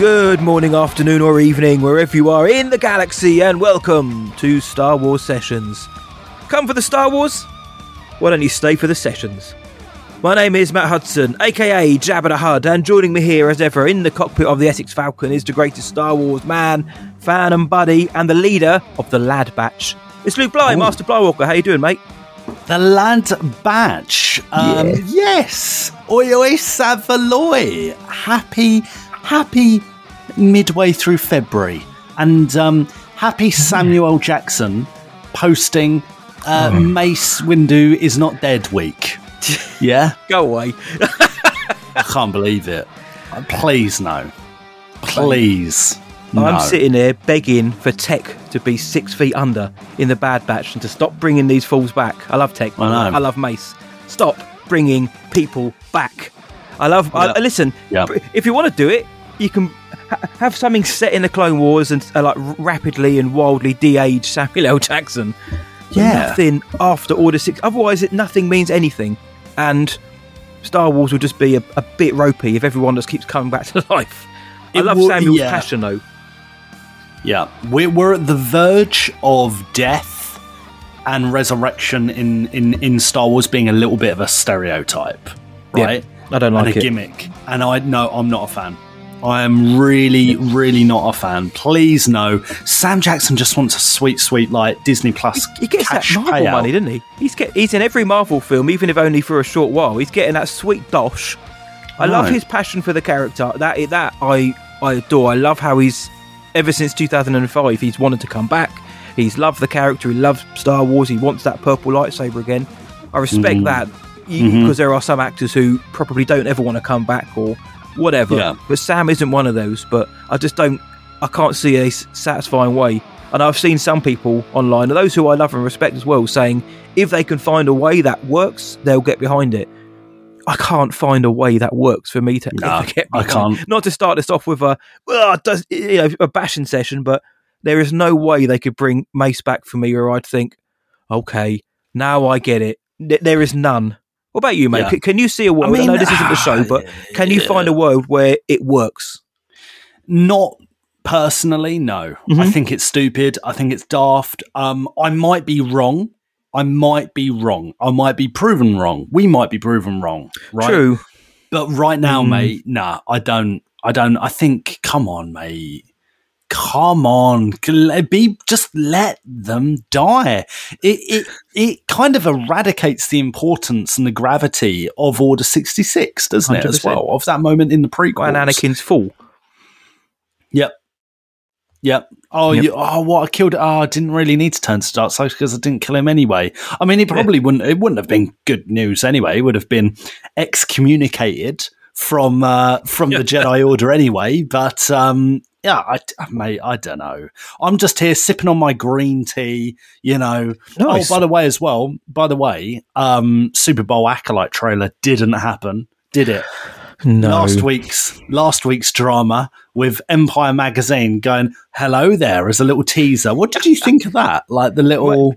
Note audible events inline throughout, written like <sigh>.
Good morning, afternoon, or evening, wherever you are in the galaxy, and welcome to Star Wars Sessions. Come for the Star Wars? Why don't you stay for the sessions? My name is Matt Hudson, aka Jabba the Hutt, and joining me here as ever in the cockpit of the Essex Falcon is the greatest Star Wars man, fan, and buddy, and the leader of the Lad Batch. It's Luke Bly, Master Blywalker. How you doing, mate? The Lad Batch. Um, Yeah. Yes. Oi, oi, Savaloy. Happy, happy midway through February. And um, happy Samuel Jackson posting uh, Mace Windu is not dead week. <laughs> Yeah? Go away. I can't believe it. Please, no. Please. No. I'm sitting there begging for Tech to be six feet under in the Bad Batch and to stop bringing these fools back. I love Tech. I know. I love Mace. Stop bringing people back. I love. Yeah. I, listen, Yeah. if you want to do it, you can have something set in the Clone Wars and uh, like rapidly and wildly de-age Samuel L. Jackson. Yeah. Nothing after Order Six. Otherwise, it nothing means anything, and Star Wars will just be a, a bit ropey if everyone just keeps coming back to <laughs> life. I It love will- Samuel's yeah. passion though. Yeah, we're, we're at the verge of death and resurrection in, in, in Star Wars being a little bit of a stereotype, Yeah, right? I don't and like a it. gimmick. And I no, I'm not a fan. I am really, really not a fan. Please no. Sam Jackson just wants a sweet, sweet like Disney Plus. He gets that Marvel payout. money, doesn't he? He's get he's in every Marvel film, even if only for a short while. He's getting that sweet dosh. I love his passion for the character. That that I I adore. I love how he's ever since 2005 he's wanted to come back. He's loved the character. He loves Star Wars. He wants that purple lightsaber again. I respect Mm-hmm. that because there are some actors who probably don't ever want to come back or whatever. Yeah. But Sam isn't one of those. But I just don't. I can't see a satisfying way. And I've seen some people online, those who I love and respect as well, saying if they can find a way that works, they'll get behind it. I can't find a way that works for me to get I can't. Not to start this off with a well, does you know a bashing session, but there is no way they could bring Mace back for me, or I'd think, okay, now I get it. There is none. What about you, mate? Yeah. Can you see a world? I, mean, know this isn't the show, but can you find a world where it works? Not personally, no. Mm-hmm. I think it's stupid. I think it's daft. Um, I might be wrong. I might be wrong. I might be proven wrong. We might be proven wrong. Right? True. But right now, Mm. mate, nah, I don't. I don't. I think, come on, mate. Come on, be just let them die. It it it kind of eradicates the importance and the gravity of Order sixty six, doesn't it? As well of that moment in the prequel. And Anakin's fall. Yep. Yep. Oh, Yep. You, oh, what I killed. Oh, I didn't really need to turn to dark side because I didn't kill him anyway. I mean, it probably wouldn't. It wouldn't have been good news anyway. It would have been excommunicated from uh, from the <laughs> Jedi Order anyway. But um, yeah, I, mate, I don't know. I'm just here sipping on my green tea. You know. Nice. Oh, by the way, as well. By the way, um, Super Bowl acolyte trailer didn't happen, did it? <sighs> No. last week's last week's drama with Empire magazine going hello there as a little teaser. What did you think of that? Like the little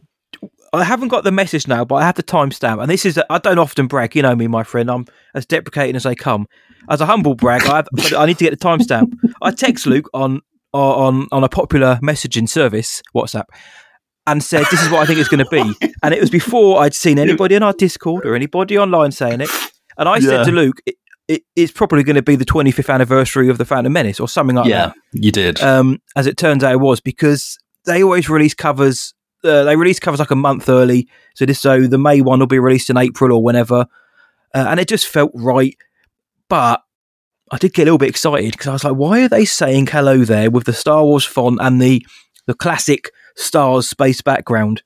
I haven't got the message now, but I have the timestamp. And this is, I don't often brag. You know me, my friend. I'm as deprecating as they come. As a humble brag, I, have, I need to get the timestamp. I text Luke on on on a popular messaging service, WhatsApp, and said, "This is what I think it's going to be." And it was before I'd seen anybody in our Discord or anybody online saying it. And I Yeah. said to Luke, it, it, "It's probably going to be the 25th anniversary of the Phantom Menace or something like that." yeah, you did. um, as it turns out, it was because they always release covers. Uh, they release covers like a month early, so this so the May one will be released in April or whenever, uh, and it just felt right. But I did get a little bit excited because I was like, "Why are they saying hello there with the Star Wars font and the the classic stars space background?"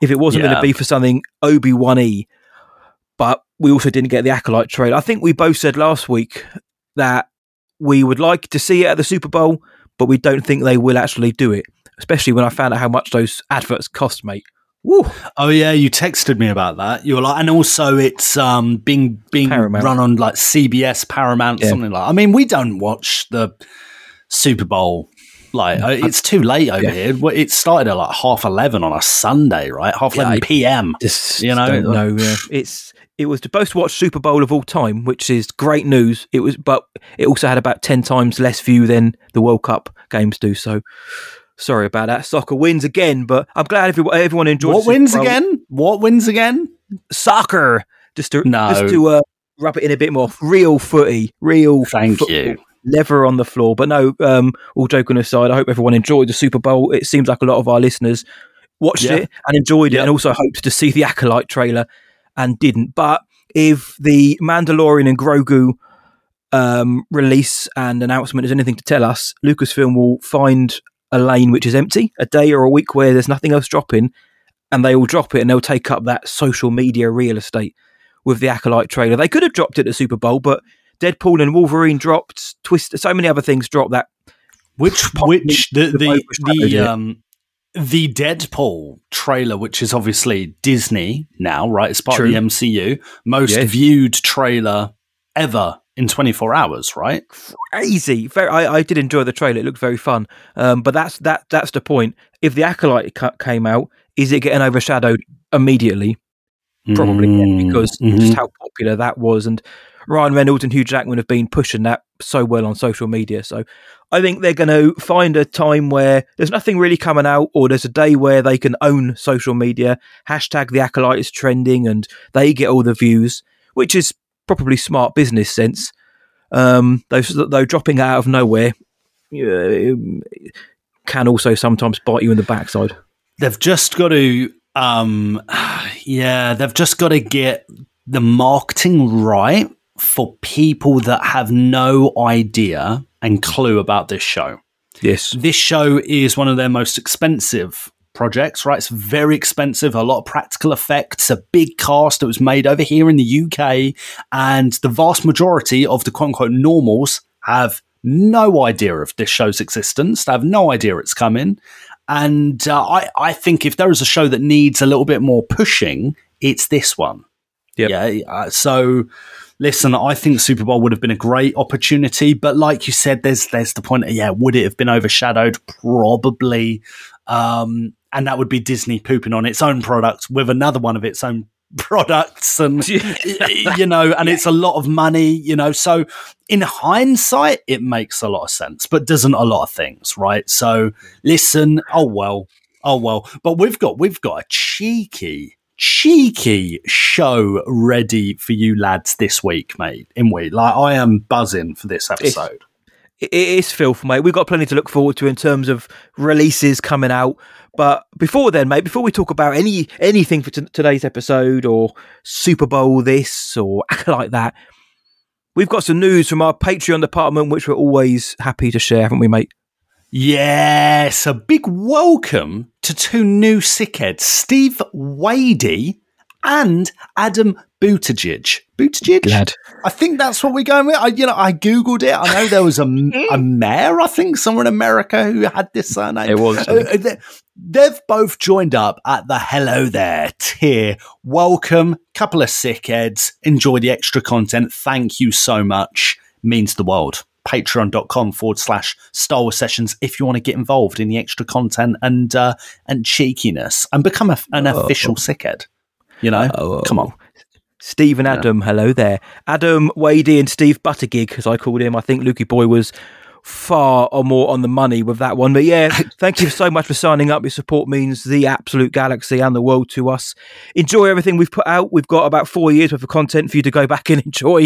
If it wasn't going to be for something Obi Wan E, but we also didn't get the acolyte trailer. I think we both said last week that we would like to see it at the Super Bowl, but we don't think they will actually do it. Especially when I found out how much those adverts cost, mate. Woo. Oh yeah, you texted me about that. You were like, and also it's um being being Paramount. run on like CBS, Paramount, Yeah. something like. I mean, we don't watch the Super Bowl. Like uh, it's too late over Yeah. here. It started at like half eleven on a Sunday, right? Half Yeah, eleven p.m. Just, You know, don't. Yeah. It's it was the most watched Super Bowl of all time, which is great news. It was, but it also had about ten times less view than the World Cup games do. So sorry about that. Soccer wins again, but I'm glad everyone everyone enjoyed. What wins again? What wins again? Soccer. Just to No. just to uh, rub it in a bit more. Real footy. Real. Thank football. you. Lever on the floor, but no. Um, all joking aside, I hope everyone enjoyed the Super Bowl. It seems like a lot of our listeners watched Yeah. it and enjoyed it, and also hoped to see the acolyte trailer and didn't. But if the Mandalorian and Grogu um, release and announcement is anything to tell us, Lucasfilm will find a lane which is empty, a day or a week where there's nothing else dropping, and they will drop it and they'll take up that social media real estate with the acolyte trailer. They could have dropped it at Super Bowl, but Deadpool and Wolverine dropped, Twist, so many other things dropped that. Which which the the the um the Deadpool trailer, which is obviously Disney now, right? It's part True. of the MCU. Most Yeah. viewed trailer ever in 24 hours, right? crazy. Very, I, I did enjoy the trailer; it looked very fun. Um, but that's that. That's the point. If the acolyte ca- came out, is it getting overshadowed immediately? Probably yeah, Mm, because mhm. just how popular that was, and Ryan Reynolds and Hugh Jackman have been pushing that so well on social media. So I think they're going to find a time where there's nothing really coming out, or there's a day where they can own social media. Hashtag the acolyte is trending, and they get all the views, which is probably smart business sense. Um, though, though dropping out of nowhere yeah, can also sometimes bite you in the backside. They've just got to, um, yeah, they've just got to get the marketing right for people that have no idea and clue about this show. Yes, This show is one of their most expensive projects, right? It's very expensive, a lot of practical effects, a big cast that was made over here in the UK, and the vast majority of the quote unquote normals have no idea of this show's existence. They have no idea it's coming. And uh, I, I think if there is a show that needs a little bit more pushing, it's this one. Yep. Yeah. Uh, so listen, I think Super Bowl would have been a great opportunity, but like you said, there's there's the point. Yeah, would it have been overshadowed? Probably, um, and that would be Disney pooping on its own products with another one of its own <laughs> products, and <laughs> you know, and it's a lot of money, you know. So in hindsight, it makes a lot of sense, but doesn't a lot of things, right? So listen, oh well, oh well, but we've got we've got a cheeky cheeky show ready for you lads this week, mate. In we like, I am buzzing for this episode. It is filth, mate. We've got plenty to look forward to in terms of releases coming out. But before then, mate, before we talk about any anything for t- today's episode or Super Bowl this or <laughs> like that, we've got some news from our Patreon department, which we're always happy to share, haven't we, mate? Yes, a big welcome to two new sickheads, Steve Wadey and Adam Buttigieg. Buttigieg? Glad. I think that's what we're going with. I, you know, I googled it. I know there was a, <laughs> a mayor, I think, somewhere in America who had this surname. It was. Uh, they- they've both joined up at the Hello There tier. Welcome, couple of sickheads. Enjoy the extra content. Thank you so much. Means the world. Patreon.com forward slash Star Wars Sessions if you want to get involved in the extra content and uh, and cheekiness and become a, an Oh. official sickhead. You know, Oh. come on. Steve and Adam, hello there. Adam Wadey and Steve Buttergig, as I called him. I think Lukey Boy was far or more on the money with that one. But yeah, <laughs> thank you so much for signing up. Your support means the absolute galaxy and the world to us. Enjoy everything we've put out. We've got about four years worth of content for you to go back and <laughs> enjoy.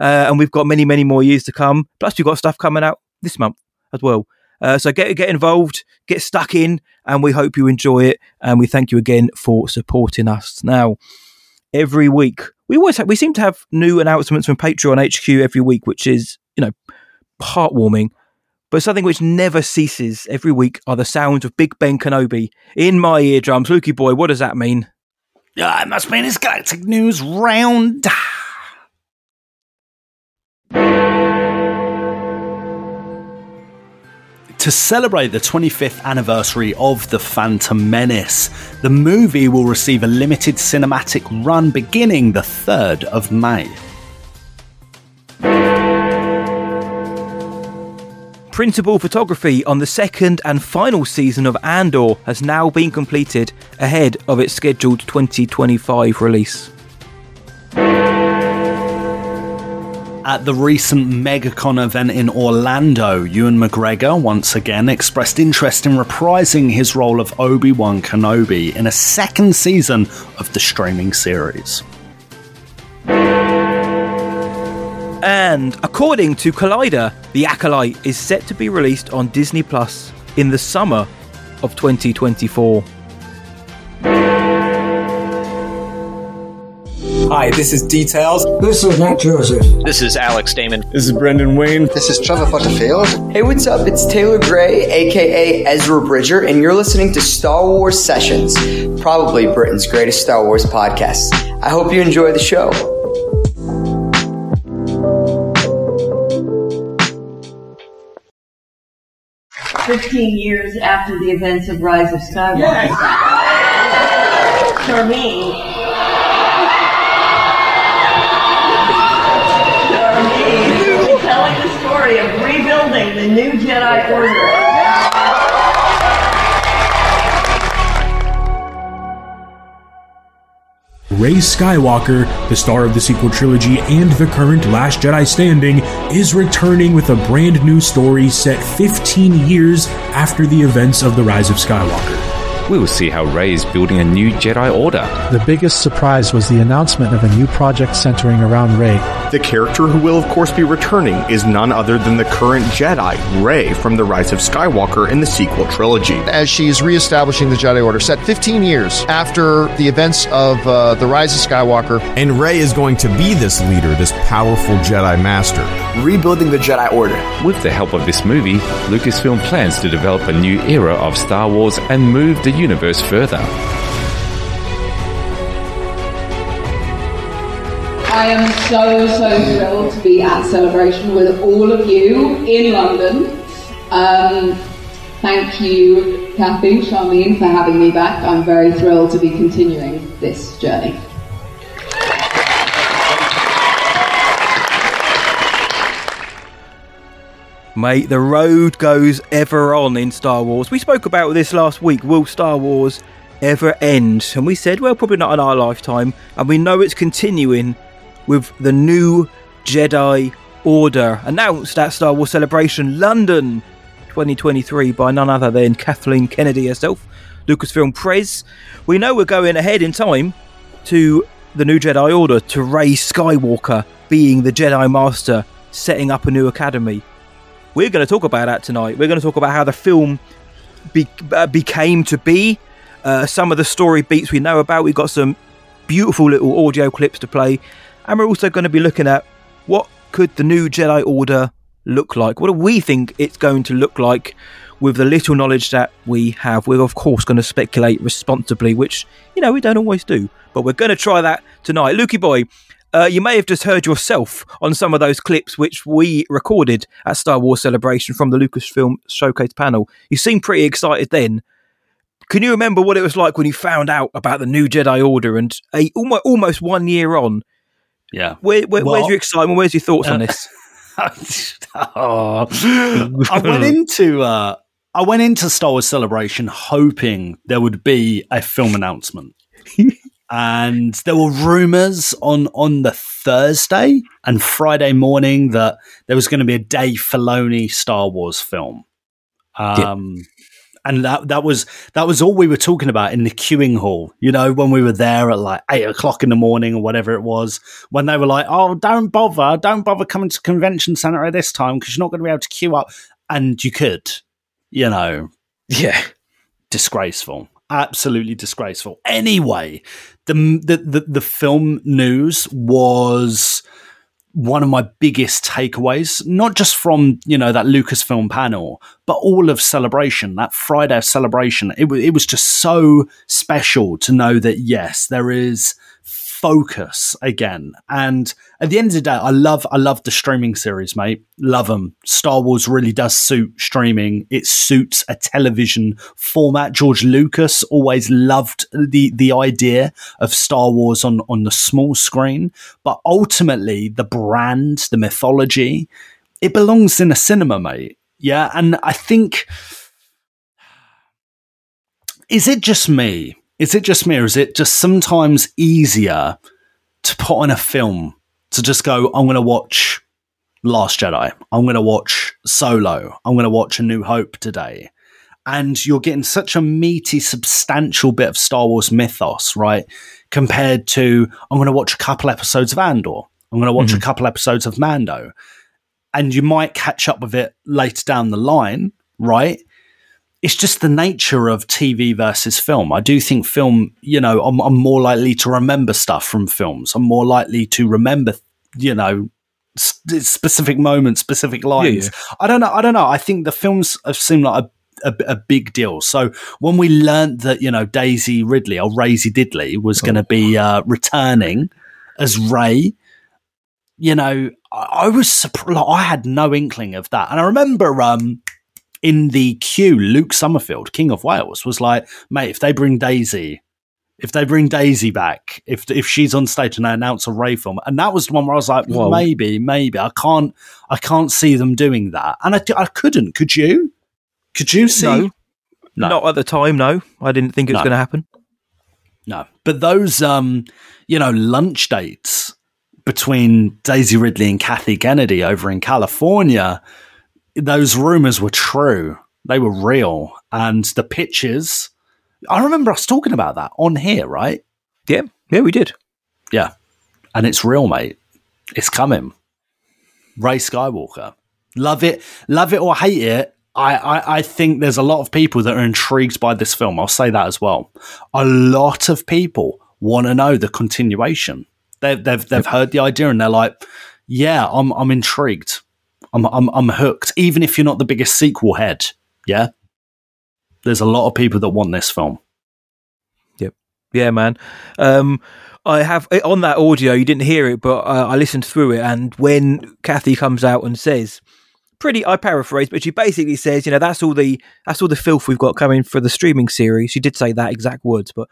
Uh, and we've got many, many more years to come. Plus, we've got stuff coming out this month as well. Uh, so get get involved, get stuck in, and we hope you enjoy it. And we thank you again for supporting us. Now, every week we always have, we seem to have new announcements from Patreon HQ every week, which is you know heartwarming. But something which never ceases every week are the sounds of Big Ben Kenobi in my eardrums. Lukey boy, what does that mean? Yeah, it must in his Galactic News round. To celebrate the 25th anniversary of The Phantom Menace, the movie will receive a limited cinematic run beginning the 3rd of May. Principal photography on the second and final season of Andor has now been completed ahead of its scheduled 2025 release. At the recent MegaCon event in Orlando, Ewan McGregor once again expressed interest in reprising his role of Obi Wan Kenobi in a second season of the streaming series. And according to Collider, The Acolyte is set to be released on Disney Plus in the summer of 2024. Hi, this is Details. This is Matt Joseph. This is Alex Damon. This is Brendan Wayne. This is Trevor Butterfield. Hey, what's up? It's Taylor Gray, aka Ezra Bridger, and you're listening to Star Wars Sessions, probably Britain's greatest Star Wars podcast. I hope you enjoy the show. Fifteen years after the events of Rise of Skywalker. For me, for me, we're telling the story of rebuilding the new Jedi Order. Rey Skywalker, the star of the sequel trilogy and the current Last Jedi standing, is returning with a brand new story set 15 years after the events of The Rise of Skywalker. We will see how Rey is building a new Jedi Order. The biggest surprise was the announcement of a new project centering around Rey. The character who will, of course, be returning is none other than the current Jedi, Rey, from The Rise of Skywalker in the sequel trilogy. As she is reestablishing the Jedi Order, set 15 years after the events of uh, The Rise of Skywalker. And Rey is going to be this leader, this powerful Jedi Master. Rebuilding the Jedi Order. With the help of this movie, Lucasfilm plans to develop a new era of Star Wars and move the universe further. I am so, so thrilled to be at Celebration with all of you in London. Um, thank you, Kathy, Sharmeen, for having me back. I'm very thrilled to be continuing this journey. Mate, the road goes ever on in Star Wars. We spoke about this last week. Will Star Wars ever end? And we said, well, probably not in our lifetime. And we know it's continuing with the new Jedi Order announced at Star Wars Celebration London 2023 by none other than Kathleen Kennedy herself, Lucasfilm Prez. We know we're going ahead in time to the new Jedi Order, to Rey Skywalker being the Jedi Master, setting up a new academy. We're going to talk about that tonight. We're going to talk about how the film be- uh, became to be, uh, some of the story beats we know about. We've got some beautiful little audio clips to play, and we're also going to be looking at what could the new Jedi Order look like. What do we think it's going to look like with the little knowledge that we have? We're of course going to speculate responsibly, which you know we don't always do, but we're going to try that tonight. Lukey boy, uh, you may have just heard yourself on some of those clips which we recorded at Star Wars Celebration from the Lucasfilm Showcase panel. You seemed pretty excited then. Can you remember what it was like when you found out about the new Jedi Order and a, almost, almost one year on? Yeah. Where, where, Well- where's your excitement? Where's your thoughts on this? oh. <laughs> I went into uh, I went into Star Wars Celebration hoping there would be a film announcement. <laughs> and there were rumors on on the Thursday and Friday morning that there was going to be a Dave Filoni Star Wars film. Um and that that was that was all we were talking about in the queuing hall. You know, when we were there at like eight o'clock in the morning or whatever it was, when they were like, "Oh, don't bother, don't bother coming to convention center at this time because you're not going to be able to queue up," and you could, you know, yeah, disgraceful, absolutely disgraceful. Anyway, the the the, film news was one of my biggest takeaways, not just from you know that Lucasfilm panel, but all of Celebration, that Friday of Celebration. It was it was just so special to know that yes, there is focus again. And at the end of the day, I love I love the streaming series, mate. Love them. Star Wars really does suit streaming. It suits a television format. George Lucas always loved the the idea of Star Wars on on the small screen, but ultimately the brand, the mythology, it belongs in a cinema, mate. Yeah, and I think is it just me? Is it just me, or is it just sometimes easier to put on a film to just go, I'm going to watch Last Jedi, I'm going to watch Solo, I'm going to watch A New Hope today. And you're getting such a meaty, substantial bit of Star Wars mythos, right? Compared to, I'm going to watch a couple episodes of Andor, I'm going to watch Mhm. a couple episodes of Mando. And you might catch up with it later down the line, right? It's just the nature of TV versus film. I do think film, you know, I'm, I'm more likely to remember stuff from films. I'm more likely to remember, you know, s- specific moments, specific lines. yeah. I don't know. I don't know. I think the films have seemed like a, a, a big deal. So when we learned that, you know, Daisy Ridley or Raisy Diddley was going to be uh, returning as Rey, you know, I, I was surprised. Like, I had no inkling of that. And I remember, um, in the queue, Luke Summerfield, King of Wales, was like, mate, if they bring Daisy, if they bring Daisy back, if if she's on stage and they announce a Rey film, and that was the one where I was like, maybe, maybe I can't, I can't see them doing that, and I, I couldn't. Could you? Could you see? No. Not at the time, no. I didn't think it was No. going to happen. No, but those, um, you know, lunch dates between Daisy Ridley and Kathy Kennedy over in California, those rumors were true. They were real, and the pictures. I remember us talking about that on here, right? Yeah, yeah, we did. Yeah, and it's real, mate. It's coming. Rey Skywalker, love it, love it or hate it. I, I, I think there's a lot of people that are intrigued by this film. I'll say that as well. A lot of people want to know the continuation. They've they've they've heard the idea and they're like, yeah, I'm I'm intrigued. I'm I'm I'm hooked. Even if you're not the biggest sequel head, yeah. There's a lot of people that want this film. Yep. Yeah, man. Um, I have eh, on that audio. You didn't hear it, but uh, I listened through it. And when Kathy comes out and says, "Pretty," I paraphrase, but she basically says, "You know, that's all the that's all the filth we've got coming for the streaming series." She did say that exact words, but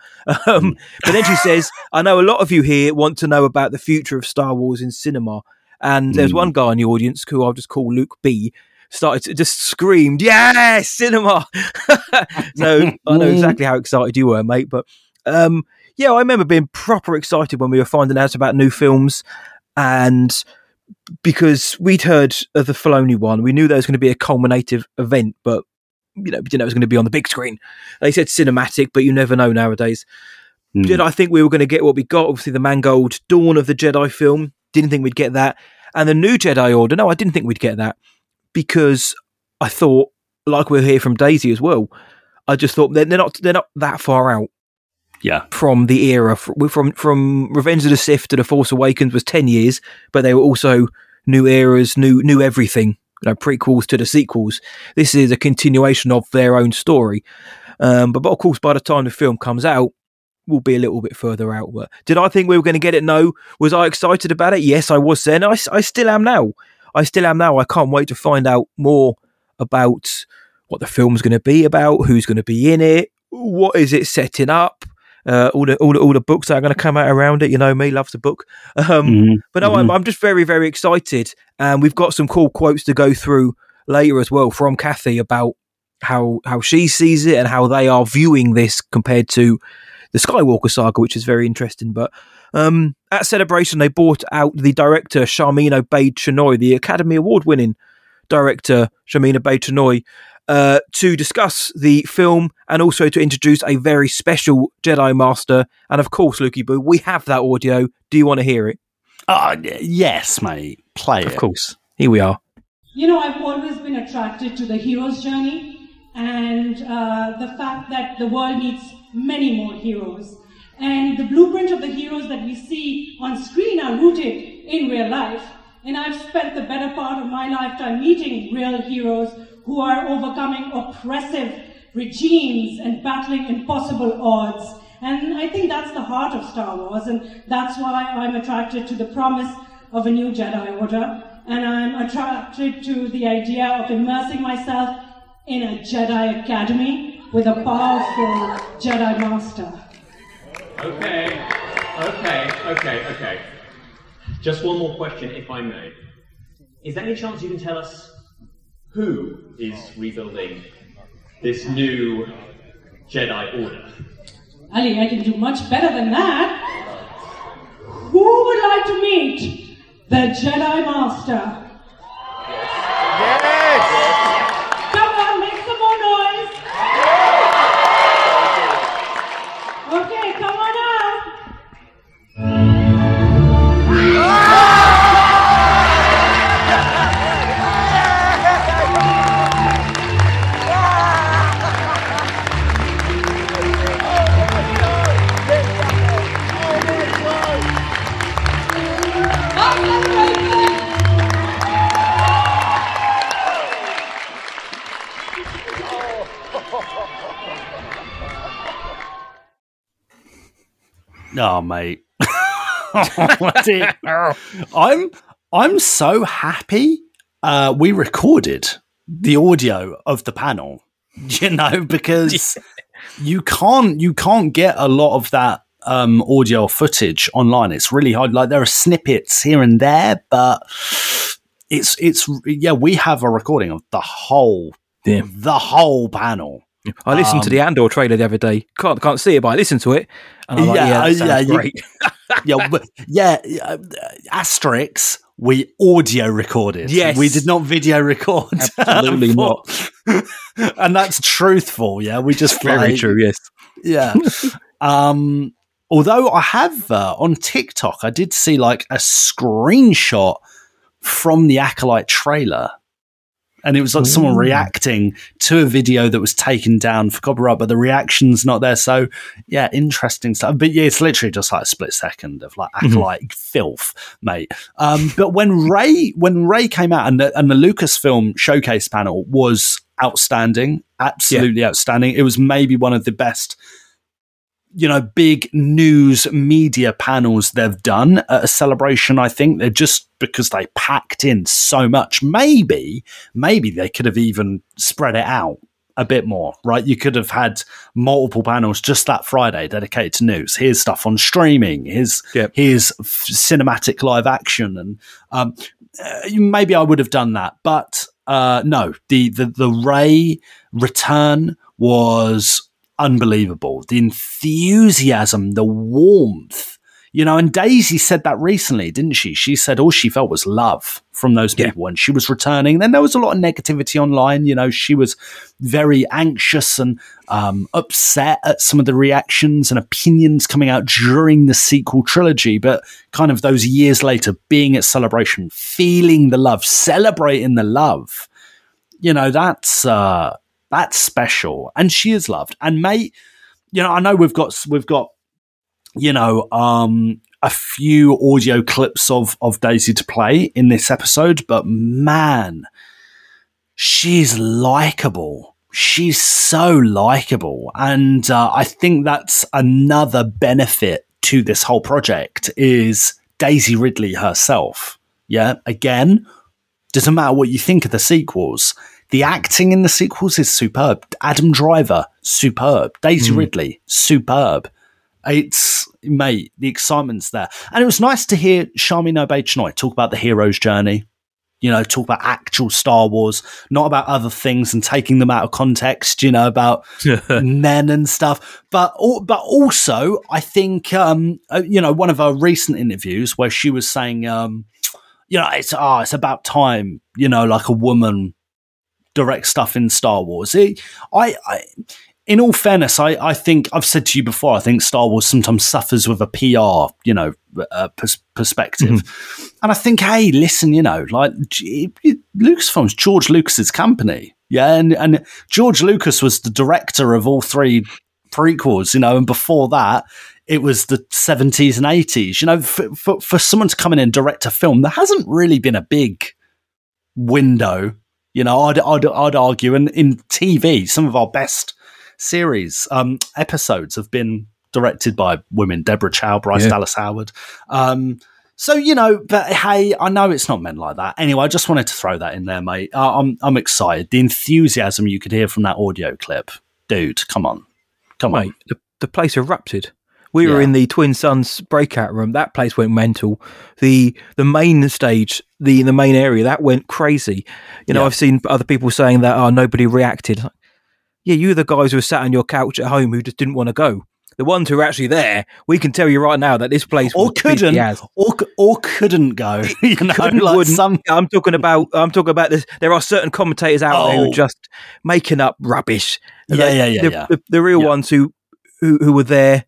um, but then she says, "I know a lot of you here want to know about the future of Star Wars in cinema." And there's Mm. one guy in the audience who I'll just call Luke B. Started to just screamed, "Yeah, cinema!" <laughs> so I know <laughs> exactly how excited you were, mate. But um, yeah, I remember being proper excited when we were finding out about new films, and because we'd heard of the Filoni one, we knew there was going to be a culminative event, but you know, we didn't know it was going to be on the big screen. They said cinematic, but you never know nowadays. Did I think we were going to get what we got? Obviously, the Mangold Dawn of the Jedi film. Didn't think we'd get that. And the new Jedi Order. No, I didn't think we'd get that because I thought, like we'll hear from Daisy as well. I just thought they're, they're not they're not that far out Yeah. from the era from from Revenge of the Sith to the Force Awakens was ten years, but they were also new eras, new new everything. You know, prequels to the sequels. This is a continuation of their own story. Um, but, but of course, by the time the film comes out, we'll be a little bit further out. But did I think we were going to get it? No. Was I excited about it? Yes, I was then. I, I still am now. I still am now. I can't wait to find out more about what the film's going to be about, who's going to be in it, what is it setting up, uh, all the all the all the books that are going to come out around it. You know me, loves the book. Um, Mhm. But no, I'm, Mhm. I'm just very very excited, and we've got some cool quotes to go through later as well from Kathy about how how she sees it and how they are viewing this compared to the Skywalker saga, which is very interesting. But um, at Celebration, they brought out the director Sharmeen Obaid-Chinoy, the Academy Award winning director Sharmeen Obaid-Chinoy, uh, to discuss the film and also to introduce a very special Jedi Master. And of course, Lukey Boo, we have that audio. Do you want to hear it? Uh, yes, mate. Play Of it. course. Here we are. You know, I've always been attracted to the hero's journey and uh, the fact that the world needs many more heroes. And the blueprint of the heroes that we see on screen are rooted in real life. And I've spent the better part of my lifetime meeting real heroes who are overcoming oppressive regimes and battling impossible odds. And I think that's the heart of Star Wars, and that's why I'm attracted to the promise of a new Jedi Order, and I'm attracted to the idea of immersing myself in a Jedi Academy with a powerful Jedi Master. Okay, okay, okay, okay. Just one more question, if I may. Is there any chance you can tell us who is rebuilding this new Jedi Order? Ali, I can do much better than that. Who would like to meet the Jedi Master? Oh, mate. <laughs> Dear. I'm I'm so happy. Uh, we recorded the audio of the panel, <laughs> you know, because you can't you can't get a lot of that um, audio footage online. It's really hard. Like there are snippets here and there, but it's it's yeah. We have a recording of the whole the whole panel. I listened to Um, the Andor trailer the other day. Can't can't see it, but I listened to it. And I'm like, yeah, sounds you- <laughs> yeah, but- yeah. uh, Asterix. We audio recorded. Yes. we did not video record. <laughs> Absolutely not. <laughs> and that's truthful. Yeah, we just Very like- true. Yes. Yeah. um. Although I have uh, on TikTok, I did see like a screenshot from the Acolyte trailer. And it was like someone reacting to a video that was taken down for copyright, but the reaction's not there. So, yeah, interesting stuff. But yeah, it's literally just like a split second of like Mhm. acolyte filth, mate. Um, but when Rey when Rey came out and the, and the Lucasfilm showcase panel was outstanding, absolutely outstanding. It was maybe one of the best you know, big news media panels they've done at a celebration. I think they're just because they packed in so much. Maybe, maybe they could have even spread it out a bit more, right? You could have had multiple panels just that Friday dedicated to news. Here's stuff on streaming. Here's here's f- cinematic live action, and um, uh, maybe I would have done that, but uh, no. The the the Rey return was unbelievable. The enthusiasm, the warmth, you know, and Daisy said that recently, didn't she? She said all she felt was love from those people when she was returning. Then there was a lot of negativity online. You know, she was very anxious and um, upset at some of the reactions and opinions coming out during the sequel trilogy. But kind of those years later, being at Celebration, feeling the love, celebrating the love, you know, that's uh, that's special. And she is loved. And mate, you know, I know we've got we've got you know, um, a few audio clips of of Daisy to play in this episode, but man, she's likable. She's so likable, and uh, I think that's another benefit to this whole project is Daisy Ridley herself. Yeah, again, doesn't matter what you think of the sequels. The acting in the sequels is superb. Adam Driver, superb. Daisy Mm. Ridley, superb. It's mate, the excitement's there, and it was nice to hear Obaid-Chinoy talk about the hero's journey. You know, talk about actual Star Wars, not about other things and taking them out of context. You know, about <laughs> men and stuff. But but also, I think um, uh, you know one of our recent interviews where she was saying, um, you know, it's ah, it's about time. You know, like a woman direct stuff in Star Wars. It, I, I, in all fairness, I, I think I've said to you before. I think Star Wars sometimes suffers with a PR, you know, uh, pers- perspective, and I think, hey, listen, you know, like G- Lucasfilm's George Lucas's company, yeah, and and George Lucas was the director of all three prequels, you know, and before that. It was the 70s and 80s. You know, for, for, for someone to come in and direct a film, there hasn't really been a big window. You know, I'd, I'd, I'd argue, and in TV, some of our best series um, episodes have been directed by women, Deborah Chow, Bryce Yeah. Dallas Howard. Um, so you know, but hey, I know it's not meant like that. Anyway, I just wanted to throw that in there, mate. Uh, I'm I'm excited. The enthusiasm you could hear from that audio clip, dude. Come on, come on. The, the place erupted. We were in the Twin Suns breakout room. That place went mental. The the main stage, the the main area, that went crazy. You know, Yeah. I've seen other people saying that oh nobody reacted. Yeah, you're the guys who were sat on your couch at home who just didn't want to go. The ones who are actually there, we can tell you right now that this place Or couldn't, or or couldn't go. <laughs> You know, couldn't, like some I'm talking about. I'm talking about this. There are certain commentators out there who Oh. are just making up rubbish. Yeah, They- yeah, yeah, The, yeah. the, the real ones who, who who were there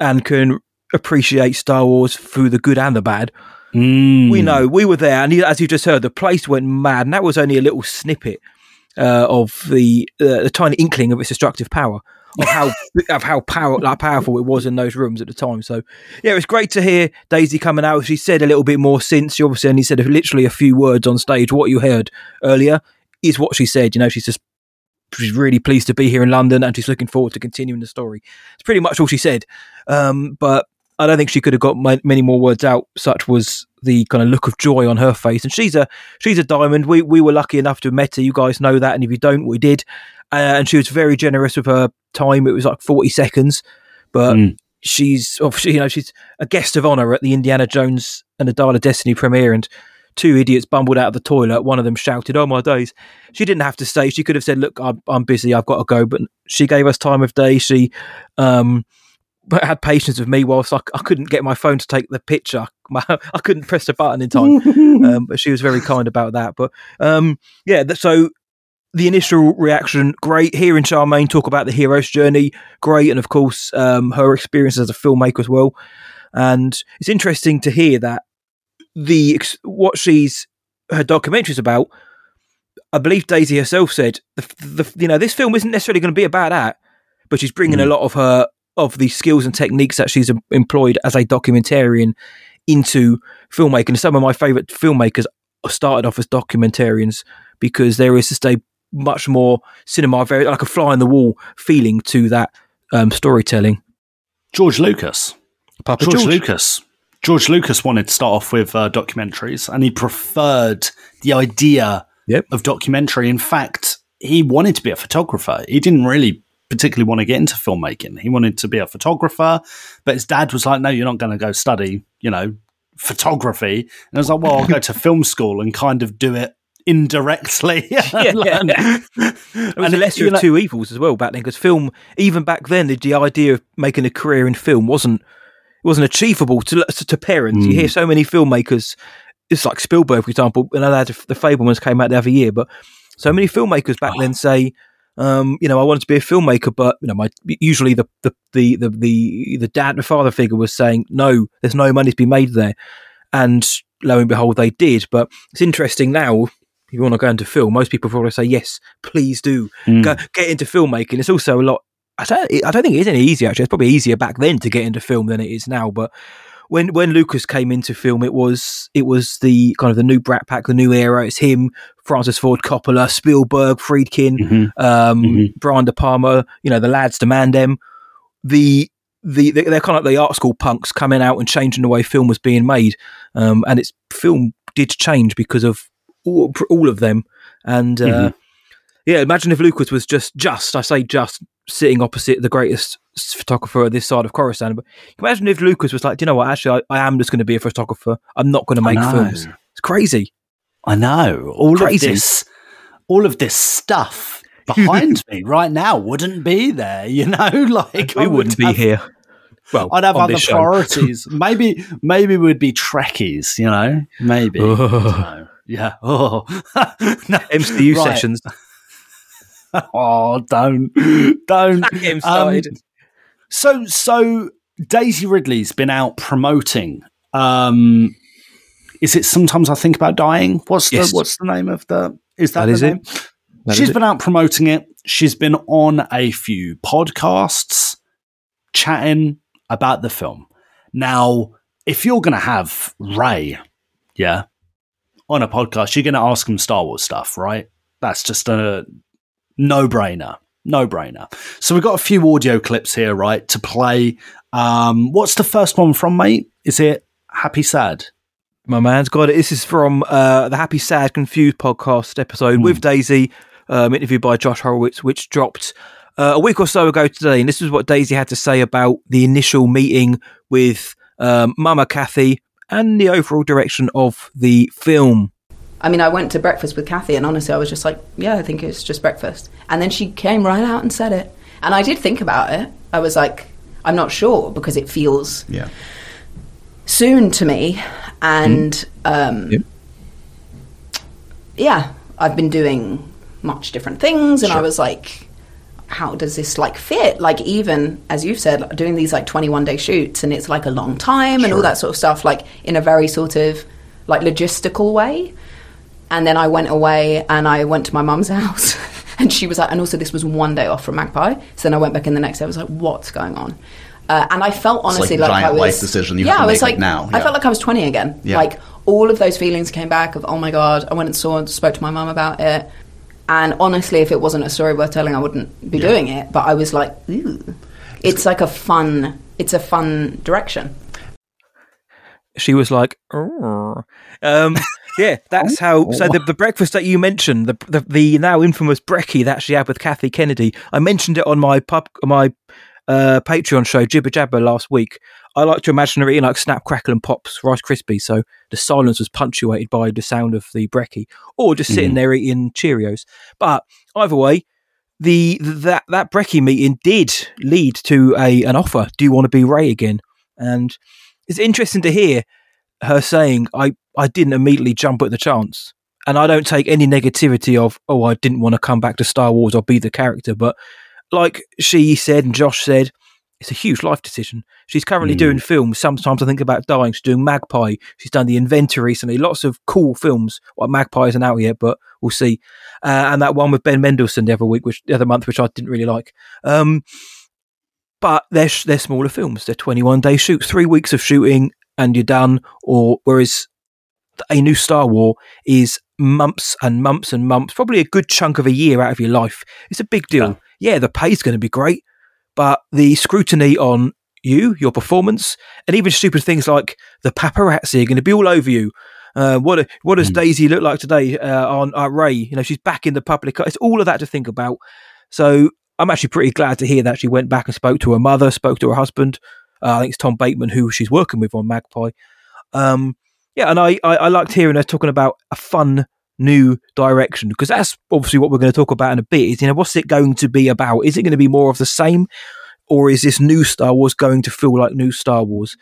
and can appreciate Star Wars through the good and the bad. Mm. We know we were there, and as you just heard, the place went mad, and that was only a little snippet uh, of the uh, the tiny inkling of its destructive power. Of how <laughs> of how power like powerful it was in those rooms at the time. So yeah, it was great to hear Daisy coming out. She said a little bit more since she obviously only said literally a few words on stage. What you heard earlier is what she said. You know, she's just she's really pleased to be here in London and she's looking forward to continuing the story. It's pretty much all she said. Um, but I don't think she could have got ma- many more words out. Such was the kind of look of joy on her face. And she's a she's a diamond. We we were lucky enough to have met her. You guys know that, and if you don't, we did. Uh, and she was very generous with her time. It was like forty seconds, but she's obviously you know she's a guest of honor at the Indiana Jones and the Dial of Destiny premiere, and two idiots bumbled out of the toilet. One of them shouted, "Oh my days!" She didn't have to stay. She could have said, "Look, I'm, I'm busy. I've got to go." But she gave us time of day. She um, <laughs> had patience with me whilst I, I couldn't get my phone to take the picture. <laughs> My, I couldn't press the button in <laughs> time. um, but she was very kind about that. But um, yeah, th- so the initial reaction, great. Hearing Sharmeen talk about the hero's journey, great. And of course, um, her experience as a filmmaker as well. And it's interesting to hear that the what she's her documentaries about. I believe Daisy herself said the, the you know this film isn't necessarily going to be about that, but she's bringing a lot of her of the skills and techniques that she's employed as a documentarian into filmmaking. Some of my favorite filmmakers started off as documentarians because there is just a much more cinema, very like a fly in the wall feeling to that um, storytelling. George Lucas. Papa George, George. Lucas. George Lucas wanted to start off with uh, documentaries, and he preferred the idea of documentary. In fact, he wanted to be a photographer. He didn't really particularly want to get into filmmaking. He wanted to be a photographer, but his dad was like, "No, you're not going to go study, you know, photography." And I was like, "Well, I'll go to <laughs> film school and kind of do it." Indirectly, <laughs> yeah, Learn- <laughs> It was And a lesser you of know- two evils as well back then, because film, even back then, the, the idea of making a career in film wasn't it wasn't achievable to to parents. You Mm. hear so many filmmakers, it's like Spielberg, for example. And I had the Fabelmans came out the other year, but so many filmmakers back then say, um, you know, I wanted to be a filmmaker, but you know, my usually the the the the the, the dad, the father figure was saying, no, there's no money to be made there, and lo and behold, they did. But it's interesting now. If you want to go into film, most people probably say yes, please do Mm. go get into filmmaking. It's also a lot. I don't. I don't think it is any easier. Actually, it's probably easier back then to get into film than it is now. But when when Lucas came into film, it was it was the kind of the new Brat Pack, the new era. It's him, Francis Ford Coppola, Spielberg, Friedkin, um, Brian De Palma. You know, the lads demand them. The the the- they're kind of like the art school punks coming out and changing the way film was being made. Um, and it's film did change because of all, all of them. And uh, Mhm. yeah, imagine if Lucas was just just I say just sitting opposite the greatest photographer of this side of Coruscant. But imagine if Lucas was like, Do you know what? Actually, I, I am just going to be a photographer. I'm not going to make films. It's crazy. I know all Crazy. of this, all of this stuff behind <laughs> me right now wouldn't be there. You know, <laughs> like we I would wouldn't be have- here. Well, I'd have other priorities. <laughs> maybe, maybe we'd be Trekkies. You know, maybe. Don't know. Yeah. Oh, no. MCU Right. sessions. <laughs> oh, don't, don't Get him Um, so, so Daisy Ridley's been out promoting. Um, is it sometimes I think about dying? What's Yes. the what's the name of the? Is that, That the is it. name? That She's is it. been out promoting it. She's been on a few podcasts chatting about the film. Now, if you're going to have Rey, yeah, on a podcast, you're going to ask him Star Wars stuff, right? That's just a no brainer. No brainer. So we've got a few audio clips here, right, to play. Um, what's the first one from, mate? Is it Happy Sad? My man's got it. This is from uh, the Happy Sad Confused podcast episode with Daisy, um, interviewed by Josh Horowitz, which dropped uh, a week or so ago today. And this is what Daisy had to say about the initial meeting with um, Mama Kathy and the overall direction of the film. I mean, I went to breakfast with Kathy, and honestly, I was just like, yeah, I think it's just breakfast. And then she came right out and said it. And I did think about it. I was like, I'm not sure because it feels Yeah. soon to me. And um, yeah, I've been doing much different things, and I was like, how does this like fit? Like even as you've said, doing these like 21 day shoots, and it's like a long time and all that sort of stuff, like in a very sort of like logistical way. And then I went away and I went to my mum's house. <laughs> and she was like, and also this was one day off from Magpie. So then I went back in the next day. I was like, what's going on? Uh, and I felt It's honestly like a like, giant I was, life decision you yeah, have to I was make, like, like, now, I felt like I was 20 again. Yeah. Like all of those feelings came back of, oh my God, I went and saw and spoke to my mum about it. And honestly, if it wasn't a story worth telling, I wouldn't be Yeah. doing it. But I was like, ooh. It's like a fun, it's a fun direction. She was like, "Arr." um, yeah, that's how. So the, the breakfast that you mentioned, the, the the now infamous brekkie that she had with Kathy Kennedy, I mentioned it on my pub my uh, Patreon show Jibber Jabber last week. I like to imagine her eating like Snap Crackle and Pops Rice Krispies, so the silence was punctuated by the sound of the brekkie, or just sitting Mhm. there eating Cheerios. But either way, the that that brekkie meeting did lead to a an offer. Do you want to be Rey again? And it's interesting to hear her saying, "I I didn't immediately jump at the chance." And I don't take any negativity of, "Oh, I didn't want to come back to Star Wars or be the character." But like she said and Josh said, it's a huge life decision. She's currently Mm. doing films. Sometimes I think about dying. She's doing Magpie. She's done The Inventor recently. Lots of cool films. Well, Magpie isn't out yet, but we'll see. Uh, and that one with Ben Mendelsohn the other week, which the other month, which I didn't really like. Um, but they're they're smaller films. They're twenty one day shoots, three weeks of shooting, and you're done. Or whereas a new Star War is months and months and months, probably a good chunk of a year out of your life. It's a big deal. Yeah, the pay's going to be great, but the scrutiny on you, your performance, and even stupid things like the paparazzi are going to be all over you. Uh, what what does Daisy look like today uh, on uh, Rey? You know, she's back in the public. It's all of that to think about. So I'm actually pretty glad to hear that she went back and spoke to her mother, spoke to her husband. Uh, I think it's Tom Bateman who she's working with on Magpie. Um, yeah, and I, I I liked hearing her talking about a fun new direction because that's obviously what we're going to talk about in a bit. Is you know what's it going to be about? Is it going to be more of the same, or is this new Star Wars going to feel like new Star Wars?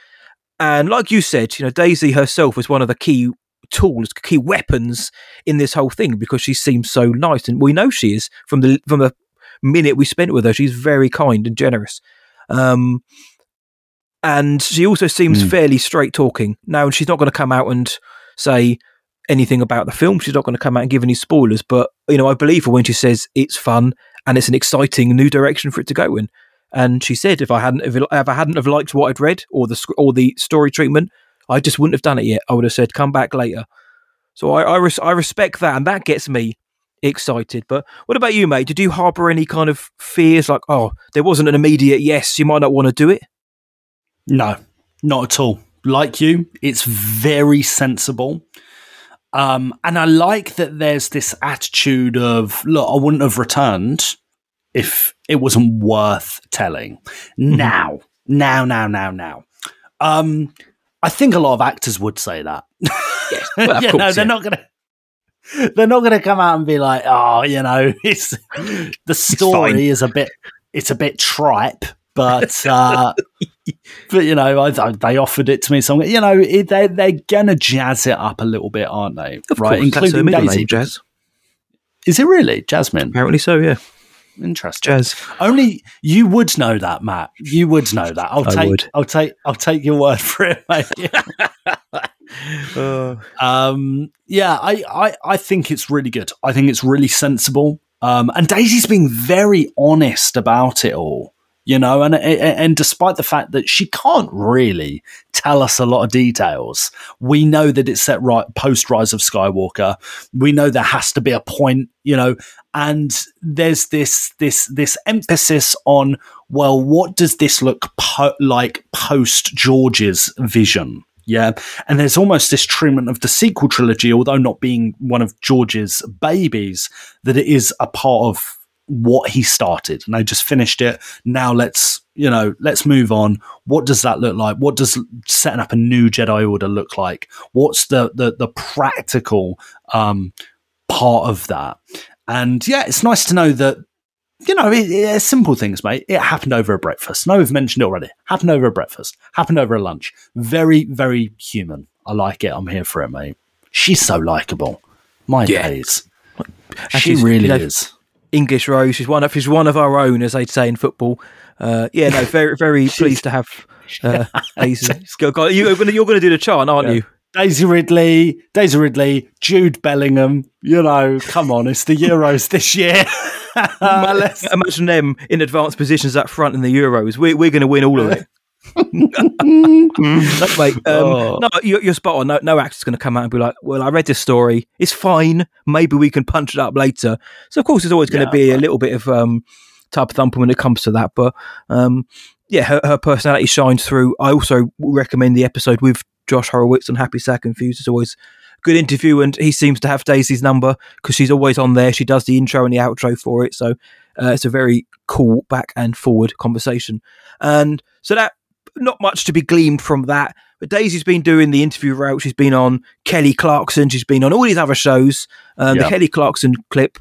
And like you said, you know, Daisy herself was one of the key tools, key weapons in this whole thing because she seems so nice, and we know she is from the from the minute we spent with her. She's very kind and generous. Um, and she also seems hmm. fairly straight talking. Now, and she's not going to come out and say anything about the film. She's not going to come out and give any spoilers. But you know, I believe her when she says it's fun and it's an exciting new direction for it to go in. And she said, if I hadn't, if, it, if I hadn't have liked what I'd read or the or the story treatment, I just wouldn't have done it yet. I would have said, come back later. So I I, res- I respect that, and that gets me excited. But what about you, mate? Did you harbour any kind of fears, like, oh, there wasn't an immediate yes, you might not want to do it? No, not at all. Like you, it's very sensible. Um, and I like that there's this attitude of, look, I wouldn't have returned if it wasn't worth telling. Now, now, now, now, now. Um, I think a lot of actors would say that. <laughs> well, of you course, know, they're yeah. not gonna. They're not going to come out and be like, "Oh, you know, <laughs> it's the story fine. is a bit, it's a bit tripe, but uh, <laughs> but you know, I, I- they offered it to me, so I'm, you know, it, they they're gonna jazz it up a little bit, aren't they? Of right, course, middle Daisy. name, Jazz. Is it really Jasmine? Apparently so. Yeah, interesting. Jazz. Only you would know that, Matt. You would know that. I'll I take. would. I'll take. I'll take your word for it, mate. <laughs> <laughs> Uh, um, yeah, I, I, I think it's really good. I think it's really sensible. Um, and Daisy's being very honest about it all. You know, and, and despite the fact that she can't really tell us a lot of details, we know that it's set right post Rise of Skywalker. We know there has to be a point, you know, and there's this this this emphasis on well, what does this look po- like post George's vision? Yeah. And there's almost this treatment of the sequel trilogy, although not being one of George's babies, that it is a part of what he started and I just finished it. Now let's, you know, let's move on. What does that look like? What does setting up a new Jedi Order look like? What's the the, the practical um, part of that? And yeah, it's nice to know that you know, it, it, simple things, mate. It happened over a breakfast. No, we've mentioned it already. Happened over a breakfast. Happened over a lunch. Very, very human. I like it. I'm here for it, mate. She's so likable. My Yeah. days. And she really you know, is. English Rose. She's one of she's one of our own, as they'd say in football. Uh, yeah, no, very very <laughs> pleased to have <laughs> uh, Daisy. <laughs> You, you're going to you're going to do the chant, aren't Yeah. you? Daisy Ridley, Daisy Ridley, Jude Bellingham. You know, come on, it's the Euros this year. Imagine, imagine them in advanced positions up front in the Euros. We're, we're going to win all of it. <laughs> mate, um, Oh. no, you're, you're spot on. No, no actor's going to come out and be like, "Well, I read this story. It's fine. Maybe we can punch it up later." So, of course, there's always going to Yeah, be a little bit of um, type of thumping when it comes to that. But um, yeah, her, her personality shines through. I also recommend the episode with Josh Horowitz on Happy Sad Confused. It's always good interview, and he seems to have Daisy's number because she's always on there. She does the intro and the outro for it, so uh, it's a very cool back and forward conversation. And so that not much to be gleaned from that. But Daisy's been doing the interview route. She's been on Kelly Clarkson. She's been on all these other shows. Um, Yeah. The Kelly Clarkson clip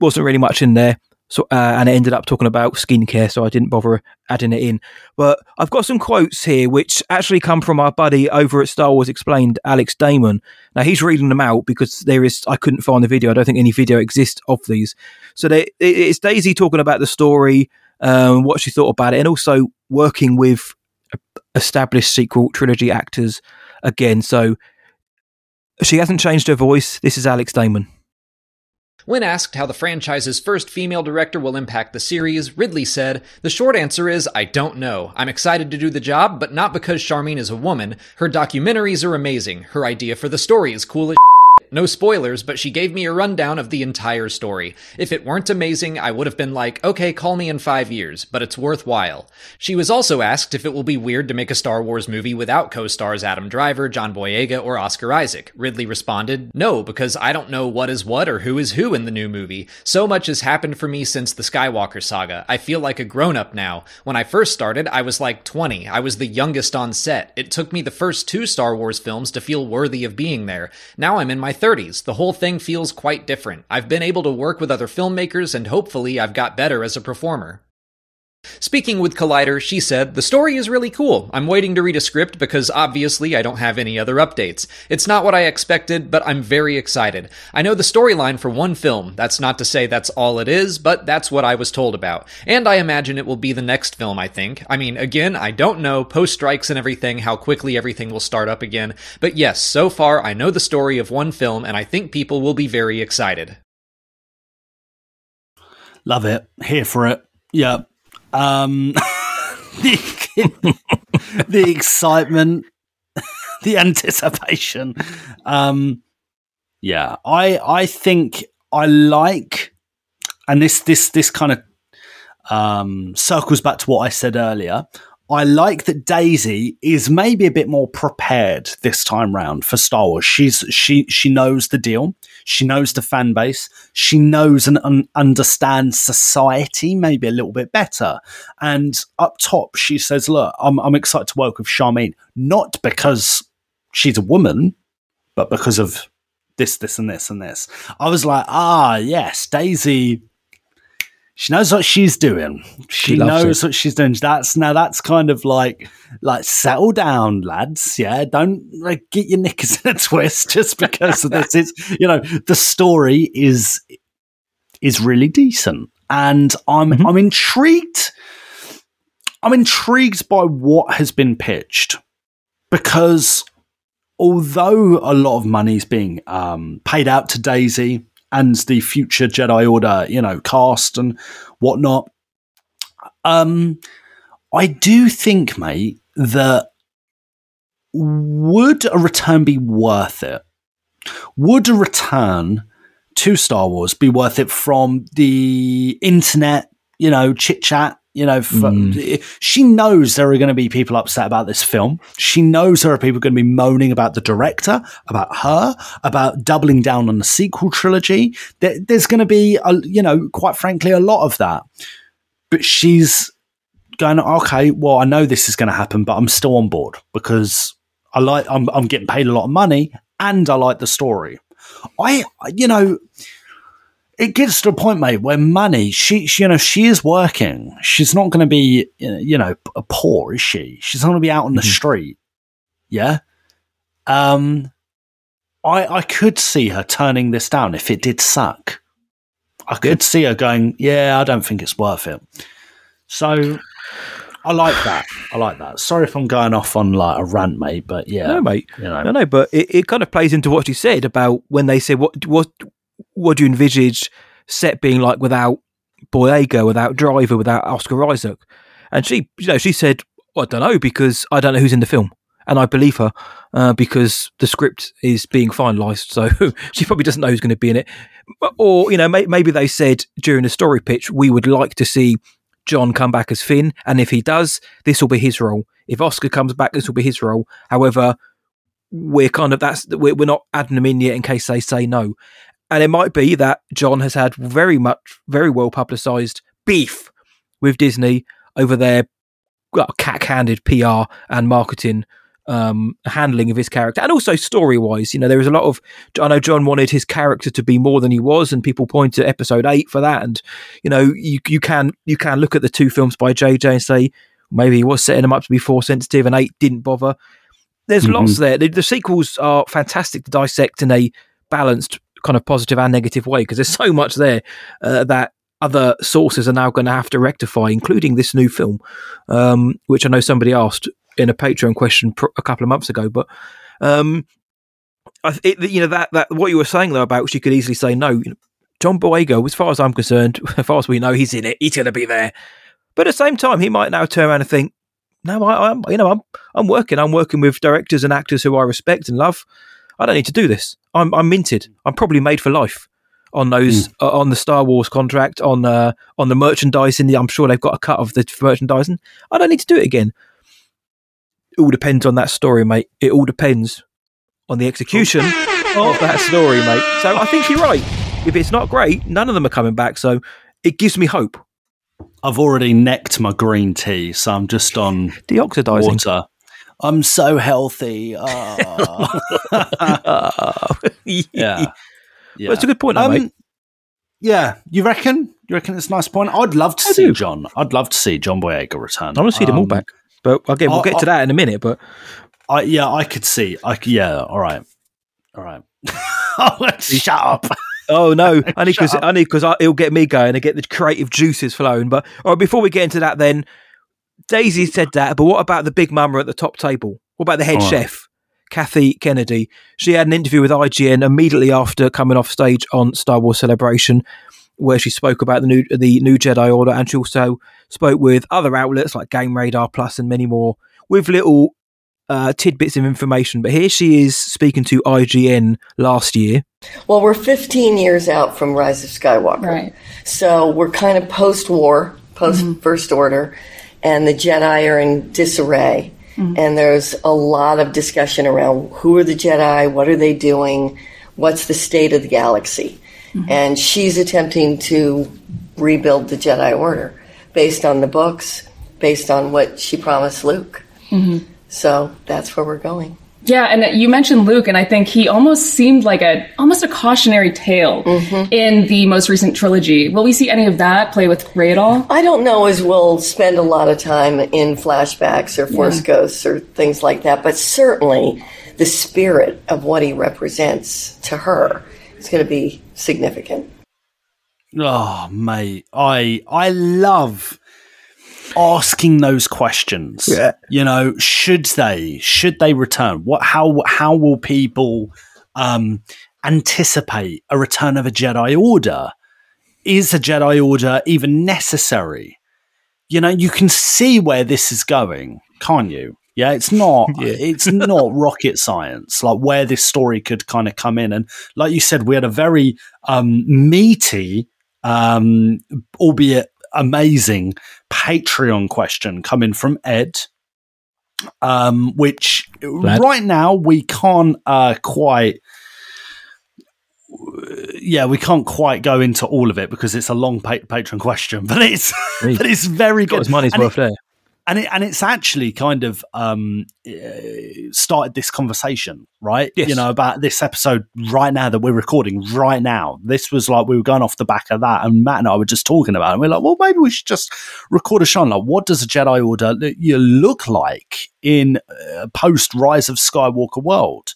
wasn't really much in there. So, uh, and it ended up talking about skincare, so I didn't bother adding it in. But I've got some quotes here, which actually come from our buddy over at Star Wars Explained, Alex Damon. Now he's reading them out because there is I couldn't find the video. I don't think any video exists of these. So they, it's Daisy talking about the story, um, what she thought about it, and also working with established sequel trilogy actors again. So she hasn't changed her voice. This is Alex Damon. When asked how the franchise's first female director will impact the series, Ridley said, The short answer is, I don't know. I'm excited to do the job, but not because Sharmeen is a woman. Her documentaries are amazing. Her idea for the story is cool as no spoilers, but she gave me a rundown of the entire story. If it weren't amazing, I would have been like, okay, call me in five years, but it's worthwhile. She was also asked if it will be weird to make a Star Wars movie without co-stars Adam Driver, John Boyega, or Oscar Isaac. Ridley responded, no, because I don't know what is what or who is who in the new movie. So much has happened for me since the Skywalker saga. I feel like a grown-up now. When I first started, I was like 20. I was the youngest on set. It took me the first two Star Wars films to feel worthy of being there. Now I'm in my 30s. The whole thing feels quite different. I've been able to work with other filmmakers and hopefully I've got better as a performer. Speaking with Collider, she said, The story is really cool. I'm waiting to read a script because obviously I don't have any other updates. It's not what I expected, but I'm very excited. I know the storyline for one film. That's not to say that's all it is, but that's what I was told about. And I imagine it will be the next film, I think. I mean, again, I don't know, post strikes and everything, how quickly everything will start up again. But yes, so far I know the story of one film, and I think people will be very excited. Love it. Here for it. Yeah. Um, <laughs> the, the excitement, <laughs> the anticipation. Um, yeah, I I think I like, and this this this kind of um, circles back to what I said earlier. I like that Daisy is maybe a bit more prepared this time round for Star Wars. She's she she knows the deal. She knows the fan base. She knows and un- understands society maybe a little bit better. And up top, she says, "Look, I'm I'm excited to work with Sharmeen, not because she's a woman, but because of this, this, and this, and this." I was like, "Ah, yes, Daisy." She knows what she's doing. She, She knows it. what she's doing. That's now that's kind of like like settle down, lads. Yeah, don't like get your knickers <laughs> in a twist just because of this. It's you know the story is is really decent, and I'm I'm intrigued. I'm intrigued by what has been pitched because although a lot of money is being um, paid out to Daisy and the future Jedi Order, you know, cast and whatnot, Um, I do think, mate, that would a return be worth it? Would a return to Star Wars be worth it from the internet, you know, chit chat? You know, from, hmm. she knows there are going to be people upset about this film. She knows there are people going to be moaning about the director, about her, about doubling down on the sequel trilogy. There, there's going to be, a, you know, quite frankly, a lot of that. But she's going, okay, well, I know this is going to happen, but I'm still on board because I like, I'm, I'm getting paid a lot of money and I like the story. I, you know, it gets to a point, mate, where money, she, she you know, she is working. She's not going to be, you know, a poor, is she? She's not going to be out on the street. Yeah. Um, I, I could see her turning this down if it did suck. I could see her going, yeah, I don't think it's worth it. So I like that. I like that. Sorry if I'm going off on like a rant, mate, but yeah, No, mate. You know, No, no, but it, it kind of plays into what you said about when they say what what what do you envisage set being like without Boyega, without Driver, without Oscar Isaac, and she, you know, she said, well, I don't know because I don't know who's in the film, and I believe her uh, because the script is being finalised, so <laughs> she probably doesn't know who's going to be in it, or you know, may, maybe they said during the story pitch we would like to see John come back as Finn, and if he does, this will be his role. If Oscar comes back, this will be his role. However, we're kind of that's we're, we're not adding them in yet in case they say no. And it might be that John has had very much, very well publicised beef with Disney over their well, cack-handed PR and marketing um, handling of his character, and also story-wise. You know, there is a lot of. I know John wanted his character to be more than he was, and people point to Episode Eight for that. And you know, you you can you can look at the two films by JJ and say maybe he was setting them up to be force sensitive, and Eight didn't bother. There's Mhm. lots there. The, the sequels are fantastic to dissect in a balanced, kind of positive and negative way because there's so much there uh, that other sources are now going to have to rectify, including this new film, um, which I know somebody asked in a Patreon question pr- a couple of months ago. But um, I, it, you know that that what you were saying though about she could easily say no. You know, John Boyega, as far as I'm concerned, <laughs> as far as we know, he's in it. He's going to be there. But at the same time, he might now turn around and think, no, I, I'm, you know, I'm, I'm working. I'm working with directors and actors who I respect and love. I don't need to do this. I'm, I'm minted. I'm probably made for life on those uh, on the Star Wars contract on uh, on the merchandising. I'm sure they've got a cut of the merchandising. I don't need to do it again. It all depends on that story, mate. It all depends on the execution of that story, mate. So I think you're right. If it's not great, none of them are coming back. So it gives me hope. I've already necked my green tea, so I'm just on deoxidizing water. I'm so healthy. Ah. <laughs> yeah. yeah. Well, it's a good point, though, mate. Yeah, you reckon? You reckon it's a nice point? I'd love to see John. I'd love to see John Boyega return. I want to see them all Um, back. But again, we'll I- get to I- that in a minute. But I yeah, I could see. I yeah. All right. All right. oh, <laughs> shut up. Oh no, <laughs> only because only because it'll get me going and get the creative juices flowing. But all right, before we get into that, then Daisy said that. But what about the big mama at the top table? What about the head All right. chef, Kathy Kennedy? She had an interview with IGN immediately after coming off stage on Star Wars Celebration, where she spoke about the new the new Jedi Order, and she also spoke with other outlets like Game Radar Plus and many more with little uh, tidbits of information. But here she is speaking to IGN last year. Well, we're 15 years out from Rise of Skywalker. Right. So we're kind of post war, post First Order, and the Jedi are in disarray. And there's a lot of discussion around who are the Jedi, what are they doing, what's the state of the galaxy. And she's attempting to rebuild the Jedi Order based on the books, based on what she promised Luke. Mhm. So that's where we're going. Yeah, and you mentioned Luke, and I think he almost seemed like a almost a cautionary tale mm-hmm. in the most recent trilogy. Will we see any of that play with Rey at all? I don't know as we'll spend a lot of time in flashbacks or force Yeah. ghosts or things like that, but certainly the spirit of what he represents to her is going to be significant. Oh, mate, I I love asking those questions. Yeah. You know, should they? Should they return? What? How? How will people um, anticipate a return of a Jedi Order? Is a Jedi Order even necessary? you know, you can see where this is going, can't you? Yeah, it's not <laughs> it's not rocket science, like where this story could kind of come in. And like you said, we had a very um meaty, um, albeit amazing Patreon question coming from Ed. Um, which Glad. right now we can't uh quite yeah, we can't quite go into all of it because it's a long pa- Patreon question, <laughs> but it's but it's very good. his money's And worth it- there. And it, and it's actually kind of um, uh, started this conversation, right? Yes. You know about this episode right now that we're recording right now. This was like we were going off the back of that, and Matt and I were just talking about it. And we're like, well, maybe we should just record a show. Like, what does a Jedi Order you look like in uh, post Rise of Skywalker world?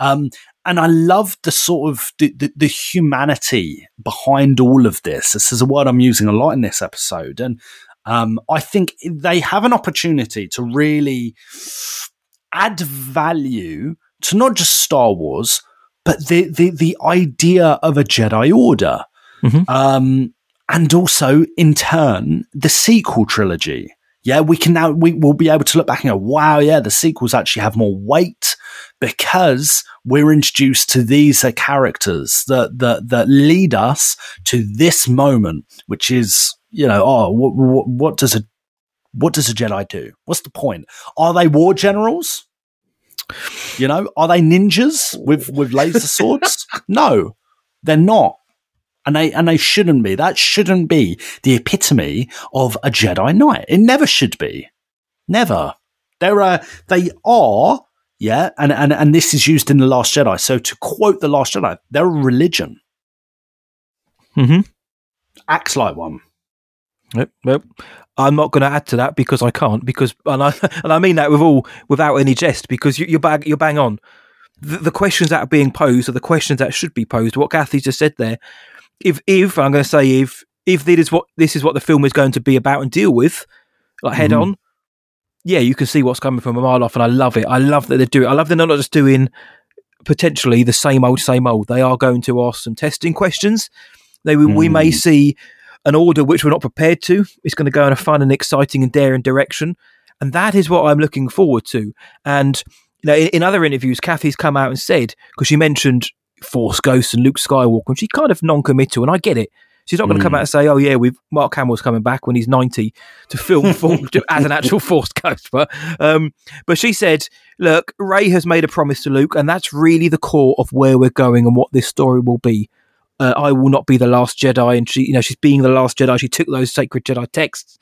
Um, and I love the sort of the, the, the humanity behind all of this. This is a word I'm using a lot in this episode, and um, I think they have an opportunity to really add value to not just Star Wars, but the the, the idea of a Jedi Order, um, and also in turn the sequel trilogy. Yeah, we can now we will be able to look back and go, wow, yeah, the sequels actually have more weight because we're introduced to these uh, characters that that that lead us to this moment, which is you know, oh, what, what, what does a what does a Jedi do? What's the point? Are they war generals? You know, are they ninjas with with laser swords? <laughs> no, they're not. And they and they shouldn't be. That shouldn't be the epitome of a Jedi Knight. It never should be. Never. There are they are, yeah, and, and and this is used in The Last Jedi. So to quote The Last Jedi, they're a religion. Mm-hmm. Acts like one. Nope, nope. I'm not going to add to that because I can't. Because and I <laughs> and I mean that with all without any jest. Because you, you're bang you're bang on. The, the questions that are being posed are the questions that should be posed. What Kathy just said there. If if I'm going to say if if this is what this is what the film is going to be about and deal with, like head Mhm. on. Yeah, you can see what's coming from a mile off, and I love it. I love that they do it. I love that they're not just doing potentially the same old, same old. They are going to ask some testing questions. They we may Mm. see an order which we're not prepared to. It's going to go in a fun and exciting and daring direction, and that is what I'm looking forward to. And you know, in, in other interviews, Kathy's come out and said because she mentioned Force Ghosts and Luke Skywalker, and she's kind of non-committal, and I get it. She's not going to come Mm. out and say, "Oh yeah, we've Mark Hamill's coming back when he's 90 to film <laughs> for, to- as an actual Force Ghost." But um, but she said, "Look, Rey has made a promise to Luke, and that's really the core of where we're going and what this story will be." Uh, I will not be the last Jedi, and she, you know, she's being the last Jedi. She took those sacred Jedi texts,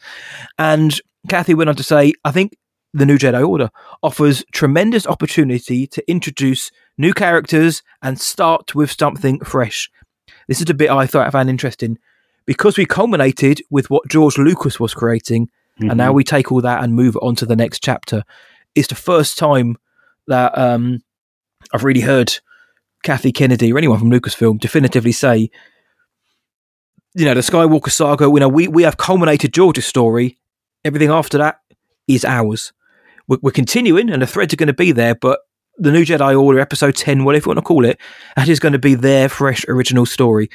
and Kathy went on to say, "I think the new Jedi Order offers tremendous opportunity to introduce new characters and start with something fresh." This is a bit I thought I found interesting because we culminated with what George Lucas was creating, and now Mhm. we take all that and move on to the next chapter. It's the first time that um, I've really heard Kathy Kennedy or anyone from Lucasfilm definitively say, you know, the Skywalker saga. You know, we we have culminated George's story. Everything after that is ours. We're, we're continuing, and the threads are going to be there, but the New Jedi Order, Episode Ten, whatever you want to call it, that is going to be their fresh original story.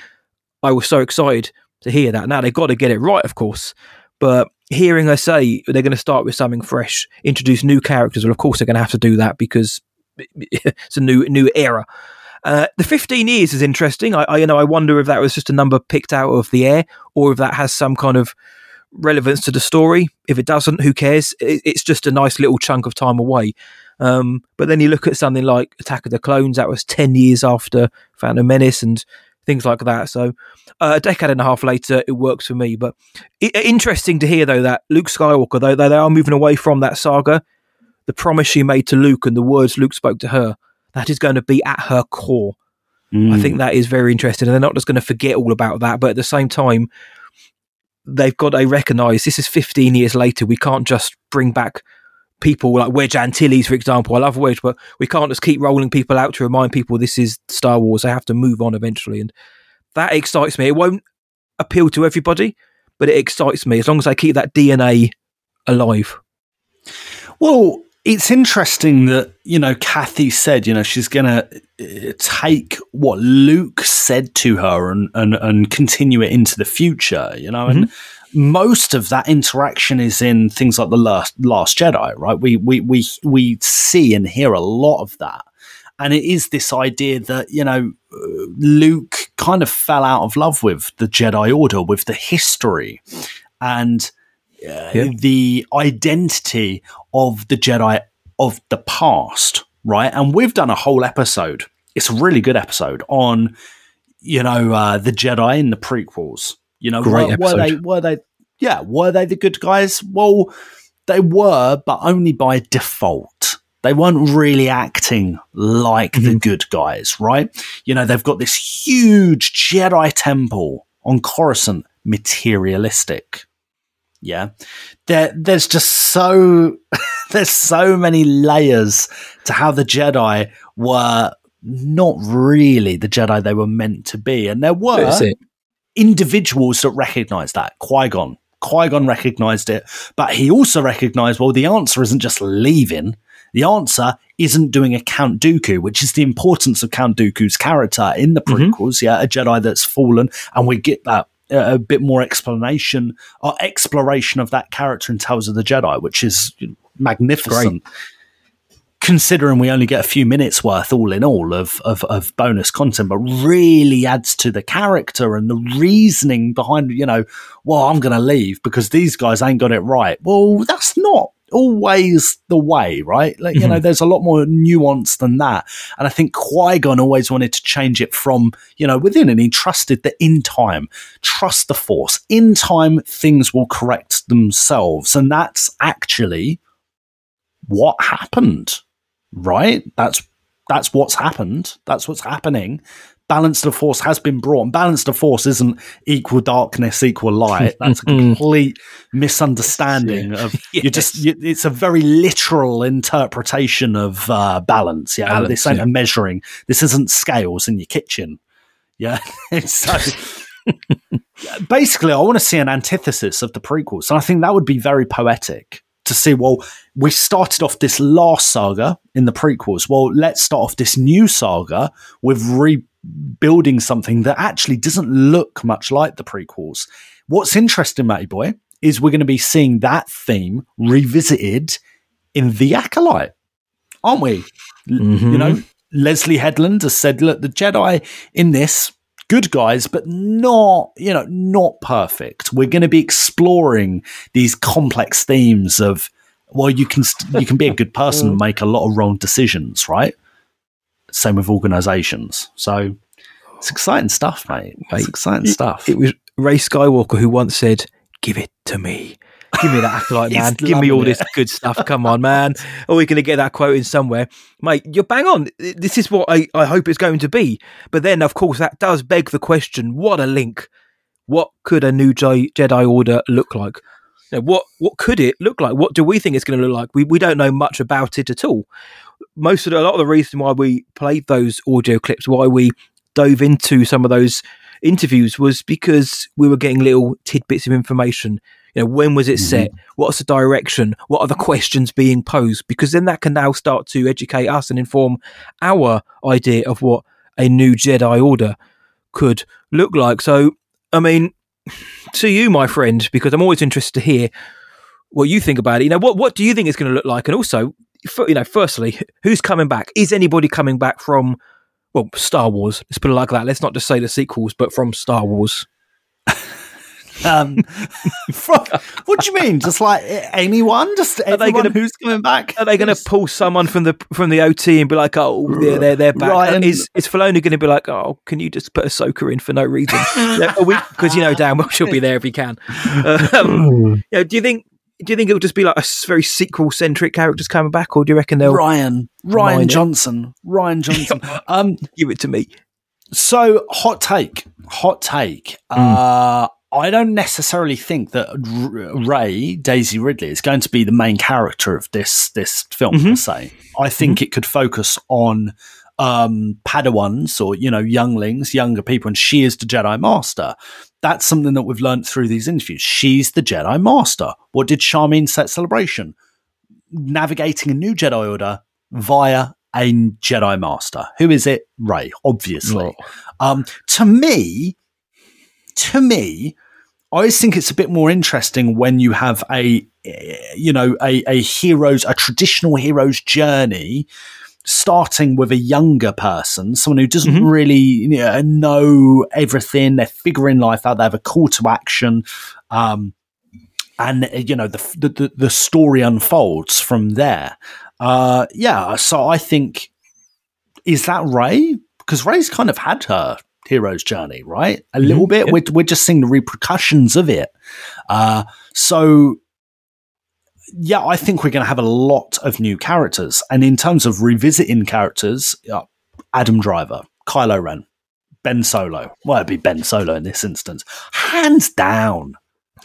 I was so excited to hear that. Now they've got to get it right, of course, but hearing her say they're going to start with something fresh, introduce new characters, well, of course they're going to have to do that because <laughs> it's a new new era. Uh, the 15 years is interesting. I, I, you know, I wonder if that was just a number picked out of the air, or if that has some kind of relevance to the story. If it doesn't, who cares? It, it's just a nice little chunk of time away. Um, but then you look at something like Attack of the Clones, that was 10 years after Phantom Menace and things like that. So uh, a decade and a half later, it works for me. But i interesting to hear, though, that Luke Skywalker, though they are moving away from that saga, the promise she made to Luke and the words Luke spoke to her, that is going to be at her core. I Mm. think that is very interesting. And they're not just going to forget all about that, but at the same time, they've got to recognise this is 15 years later. We can't just bring back people like Wedge Antilles, for example. I love Wedge, but we can't just keep rolling people out to remind people this is Star Wars. They have to move on eventually. And that excites me. It won't appeal to everybody, but it excites me as long as I keep that DNA alive. Well, it's interesting that you know Kathy said you know she's going to take what Luke said to her and, and and continue it into the future. You know, and most of that interaction is in things like the last, last Jedi, right? We we we we see and hear a lot of that, and it is this idea that you know uh, Luke kind of fell out of love with the Jedi Order, with the history, and uh, Yeah. the identity of the Jedi of the past, right? And we've done a whole episode. It's a really good episode on, you know, uh, the Jedi in the prequels. You know, Great were, were they were they yeah were they the good guys? Well, they were, but only by default. They weren't really acting like the good guys, right? You know, they've got this huge Jedi temple on Coruscant, materialistic. Yeah. There there's just so <laughs> there's so many layers to how the Jedi were not really the Jedi they were meant to be. And there were individuals that recognized that. Qui-Gon. Qui-Gon recognized it, but he also recognized, well, the answer isn't just leaving. The answer isn't doing a Count Dooku, which is the importance of Count Dooku's character in the prequels. Yeah, a Jedi that's fallen, and we get that a bit more explanation or exploration of that character in Tales of the Jedi, which is magnificent. Considering we only get a few minutes worth, all in all, of, of of bonus content, but really adds to the character and the reasoning behind. You know, well, I'm going to leave because these guys ain't got it right. Well, that's not always the way, right? Like, you know, Mhm. there's a lot more nuance than that. And I think Qui Gon always wanted to change it from, you know, within, and he trusted that in time, trust the Force. In time, things will correct themselves. And that's actually what happened, right? That's that's what's happened. That's what's happening. Balance of force has been brought. And balance of force isn't equal darkness, equal light. <laughs> That's a complete misunderstanding of <laughs> you're just. You, it's a very literal interpretation of uh, balance. Yeah, Balance, this ain't yeah. a measuring. This isn't scales in your kitchen. Yeah, <laughs> so basically, I want to see an antithesis of the prequels, and I think that would be very poetic to see. Well, we started off this last saga in the prequels. Well, let's start off this new saga with rebuilding something that actually doesn't look much like the prequels. What's interesting, Matty Boy, is we're going to be seeing that theme revisited in The Acolyte, aren't we? L- You know, mm-hmm. Leslie Headland has said, look, the Jedi in this, good guys, but not, you know, not perfect. We're going to be exploring these complex themes of, well, you can st- you can be a good person <laughs> mm. and make a lot of wrong decisions, right? Same with organizations. So it's exciting stuff, mate. It's exciting stuff. It was Rey Skywalker who once said, "Give it to me." Give me that acolyte, <laughs> man. Give me all loving this good stuff. Come on, man. Are we going to get that quote in somewhere? Mate, you're bang on. This is what I, I hope it's going to be. But then, of course, that does beg the question what a link. What could a new Jedi Order look like? Know, what what could it look like? What do we think it's going to look like? We, we don't know much about it at all. Most of the, a lot of the reason why we played those audio clips, why we dove into some of those interviews was because we were getting little tidbits of information. You know, when was it mm-hmm. set? What's the direction? What are the questions being posed? Because then that can now start to educate us and inform our idea of what a new Jedi Order could look like. So, I mean, <sighs> to you, my friend, because I'm always interested to hear what you think about it. You know, what what do you think it's going to look like? And also, you know, firstly, who's coming back? Is anybody coming back from well, Star Wars? Let's put it like that. Let's not just say the sequels, but from Star Wars. <laughs> Um, <laughs> from, what do you mean? Just like anyone? Just Are they gonna- who's coming back? Are they going to pull someone from the from the OT and be like, "Oh, they're they're, they're back"? Ryan- Is is Filoni going to be like, "Oh, can you just put Ahsoka in for no reason?" <laughs> Because you know damn well she'll be there if he can. Um, you know, do you think? Do you think it'll just be like a very sequel centric characters coming back, or do you reckon they'll Rian, Rian mine it? Johnson, Rian <laughs> Johnson. um, give it to me? So, hot take, hot take. Uh, I don't necessarily think that Rey Daisy Ridley is going to be the main character of this this film per se. I think it could focus on um, Padawans or you know younglings, younger people, and she is the Jedi Master. That's something that we've learned through these interviews. She's the Jedi Master. What did Sharmeen set celebration? Navigating a new Jedi Order via a Jedi Master. Who is it? Rey, obviously. Um, to me, to me, I always think it's a bit more interesting when you have a, you know, a, a hero's, a traditional hero's journey starting with a younger person, someone who doesn't Mm-hmm. really you know, know everything. They're figuring life out. They have a call to action. Um, and you know the, the the- story unfolds from there. Uh, yeah, so I think is that Rey because Rey's kind of had her hero's journey, right? A little Mhm, bit. yeah. We're we're just seeing the repercussions of it. Uh, so yeah, I think we're going to have a lot of new characters, and in terms of revisiting characters, uh, Adam Driver, Kylo Ren, Ben Solo. Well, it'd be Ben Solo in this instance, hands down,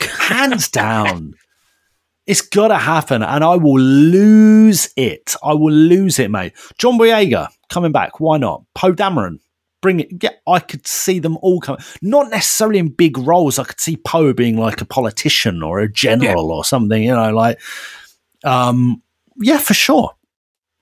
hands down. It's got to happen, and I will lose it. I will lose it, mate. John Boyega coming back. Why not? Poe Dameron, bring it. Yeah, I could see them all come. Not necessarily in big roles. I could see Poe being like a politician or a general or something. You know, like, um, yeah, for sure.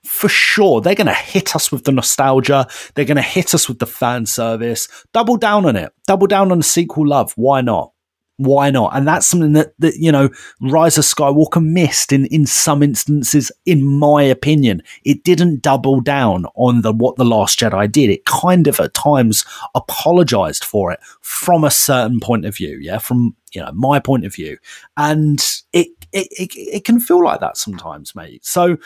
For sure, they're going to hit us with the nostalgia. They're going to hit us with the fan service. Double down on it. Double down on the sequel love. Why not? Why not? And that's something that, that you know, Rise of Skywalker missed in, in some instances, in my opinion. It didn't double down on the what the Last Jedi did. It kind of at times apologized for it from a certain point of view, yeah, from you know my point of view, and it it it, it can feel like that sometimes, mate. So,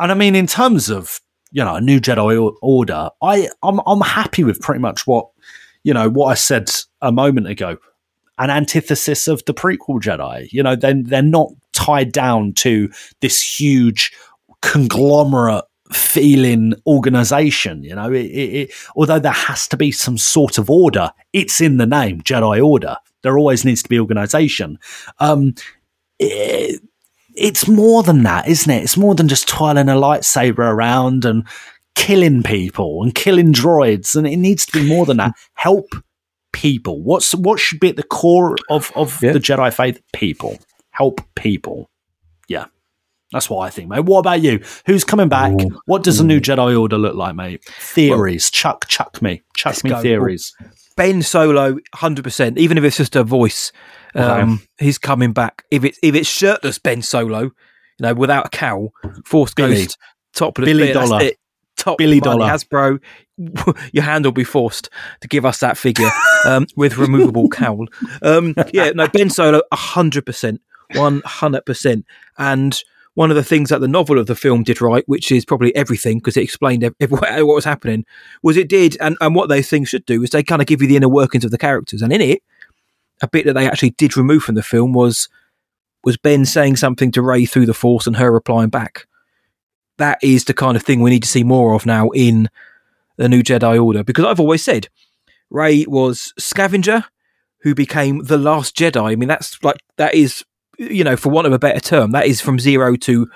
and I mean, in terms of you know a new Jedi Order, I I'm I'm happy with pretty much what you know what I said a moment ago an antithesis of the prequel Jedi. You know, then they're, not tied down to this huge conglomerate feeling organization. You know, it, it, it, although there has to be some sort of order, it's in the name Jedi Order. There always needs to be organization. Um, it, it's more than that, isn't it? It's more than just twirling a lightsaber around and killing people and killing droids, and it needs to be more than that. Help people. What's what should be at the core of of the Jedi faith? People. Help people. Yeah. That's what I think, mate. What about you? Who's coming back? What does a new Jedi Order look like, mate? Theories. chuck, chuck me. Chuck me go. theories. Ben Solo, hundred percent. Even if it's just a voice, um, he's coming back. If it's if it's shirtless Ben Solo, you know, without a cowl, Force Billy. Ghost, topless Billy that's Dollar. Top Billy Dollar. Hasbro, <laughs> your hand will be forced to give us that figure um, <laughs> with removable cowl. Um, yeah, no, Ben Solo, hundred percent, one hundred percent, and one of the things that the novel of the film did right, which is probably everything because it explained ev- <laughs> ev- what was happening, was it did, and, and what those things should do is they kind of give you the inner workings of the characters. And in it, a bit that they actually did remove from the film was was Ben saying something to Rey through the Force and her replying back. That is the kind of thing we need to see more of now in the new Jedi Order because I've always said Rey was scavenger who became the last Jedi. I mean, that's like that is you know, for want of a better term, that is from zero to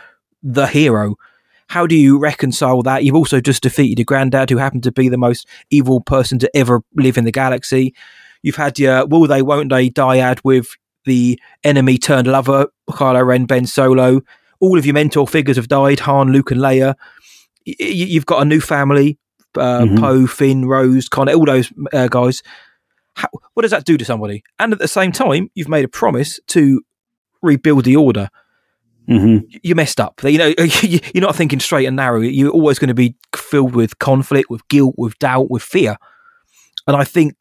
the hero. How do you reconcile that? You've also just defeated your granddad, who happened to be the most evil person to ever live in the galaxy. You've had your will they, won't they dyad with the enemy turned lover, Kylo Ren, Ben Solo. All of your mentor figures have died Han, Luke, and Leia. You've got a new family uh, Mhm. Poe, Finn, Rose, Connor, all those uh, guys. How, what does that do to somebody? And at the same time, you've made a promise to rebuild the order. Mm-hmm. You messed up. You know, <laughs> you're not thinking straight and narrow. You're always going to be filled with conflict, with guilt, with doubt, with fear. And I think,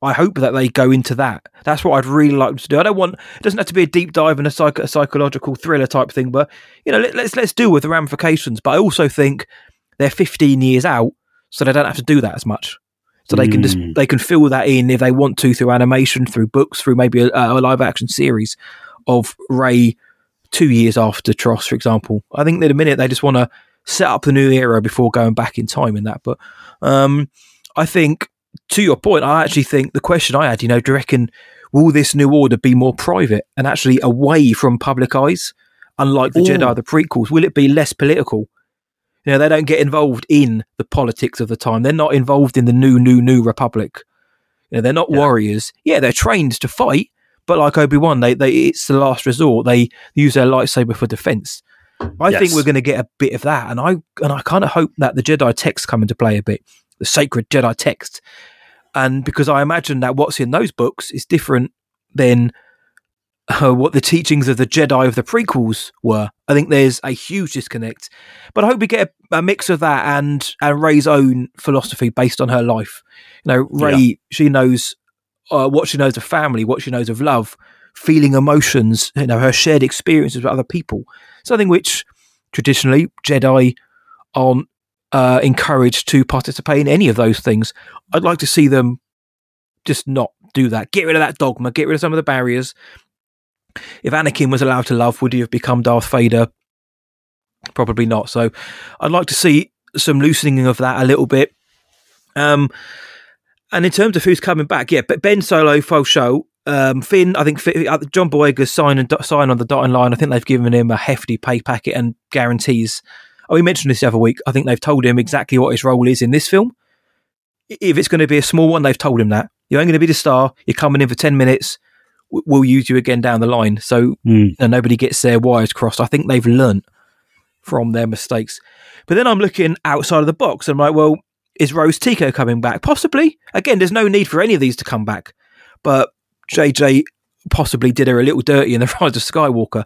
I hope that they go into that. That's what I'd really like them to do. I don't want. It doesn't have to be a deep dive and a, psych, a psychological thriller type thing, but you know, let, let's let's deal with the ramifications. But I also think they're 15 years out, so they don't have to do that as much. So they can just Mm. they can fill that in if they want to through animation, through books, through maybe a, a live action series of Rey two years after TROS, for example. I think that a minute they just want to set up the new era before going back in time in that. But um, I think to your point, I actually think the question I had, you know, do you reckon will this new order be more private and actually away from public eyes, unlike the Ooh. Jedi, the prequels? Will it be less political? You know, they don't get involved in the politics of the time. They're not involved in the new, new, new republic. You know, they're not warriors. Yeah, they're trained to fight, but like Obi Wan, they, they it's the last resort. They use their lightsaber for defense. I think we're going to get a bit of that, and I and I kind of hope that the Jedi texts come into play a bit, the sacred Jedi text, and because I imagine that what's in those books is different than uh, what the teachings of the Jedi of the prequels were. I think there's a huge disconnect. But I hope we get a, a mix of that and and Rey's own philosophy based on her life. You know, Rey, Yeah. she knows uh, what she knows of family, what she knows of love, feeling emotions, you know, her shared experiences with other people. Something which traditionally Jedi aren't uh, encouraged to participate in any of those things. I'd like to see them just not do that. Get rid of that dogma. Get rid of some of the barriers. If Anakin was allowed to love, would he have become Darth Vader? Probably not. So, I'd like to see some loosening of that a little bit. Um, and in terms of who's coming back, yeah, but Ben Solo, full show. Um, Finn, I think uh, John Boyega's sign and sign on the dotting line. I think they've given him a hefty pay packet and guarantees. Oh, we mentioned this the other week. I think they've told him exactly what his role is in this film. If it's going to be a small one, they've told him that you're only going to be the star. You're coming in for ten minutes. W- We'll use you again down the line, so you know, nobody gets their wires crossed. I think they've learnt from their mistakes. But then I'm looking outside of the box. I'm like, well, is Rose Tico coming back? Possibly. Again, there's no need for any of these to come back. But JJ possibly did her a little dirty in the <laughs> Rise of Skywalker.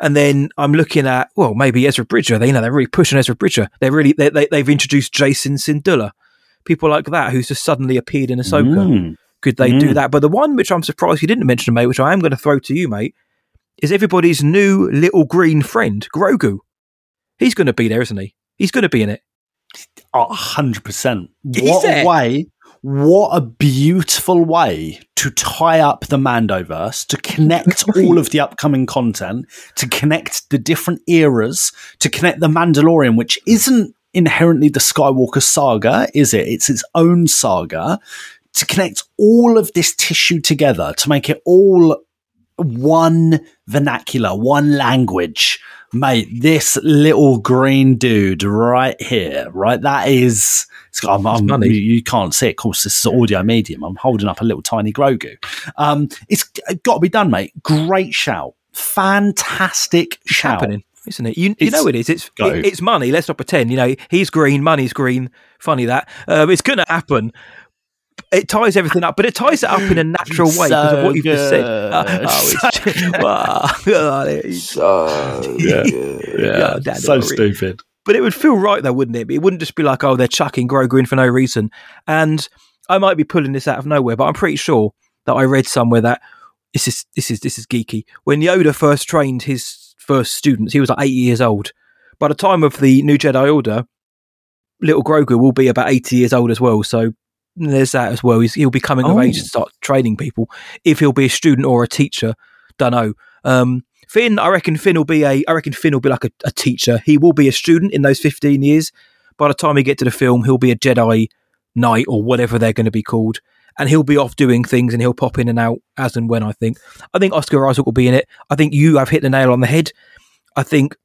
And then I'm looking at well, maybe Ezra Bridger. They you know they're really pushing Ezra Bridger. They're really they, they, they've introduced Jacen Syndulla, people like that who's just suddenly appeared in Ahsoka. Mm. Could they do Mm. that? But the one which I'm surprised you didn't mention, mate, which I am going to throw to you, mate, is everybody's new little green friend, Grogu. He's going to be there, isn't he? He's going to be in it. A hundred percent. What a way! What a beautiful way to tie up the Mandoverse, to connect <laughs> all of the upcoming content, to connect the different eras, to connect the Mandalorian, which isn't inherently the Skywalker saga, is it? It's its own saga. To connect all of this tissue together, to make it all one vernacular, one language. Mate, this little green dude right here, right? That is, it's, I'm, I'm, you, you can't see it. Of course, this is audio medium. I'm holding up a little tiny Grogu. Um, it's got to be done, mate. Great shout. Fantastic shout. happening, isn't it? You, you know it is. It's it- it's money. Let's not pretend. You know, he's green, money's green. Funny that. Um, it's going to happen. It ties everything up, but it ties it up in a natural way because of what you've just said. good. <laughs> Uh, oh, it's, <laughs> wow. God, it's <laughs> so Yeah. good. Yeah. God, Daddy, so I stupid. But it would feel right though, wouldn't it? It wouldn't just be like, oh, they're chucking Grogu in for no reason. And I might be pulling this out of nowhere, but I'm pretty sure that I read somewhere that this is this is this is geeky. When Yoda first trained his first students, he was like eight years old. By the time of the New Jedi Order, little Grogu will be about eighty years old as well. So there's that as well. He's, he'll be coming of Oh. age to start training people. If he'll be a student or a teacher, don't know. Um, Finn, I reckon Finn will be a. I reckon Finn will be like a, a teacher. He will be a student in those fifteen years. By the time we get to the film, he'll be a Jedi Knight or whatever they're going to be called, and he'll be off doing things, and he'll pop in and out as and when. I think. I think Oscar Isaac will be in it. I think you have hit the nail on the head. I think,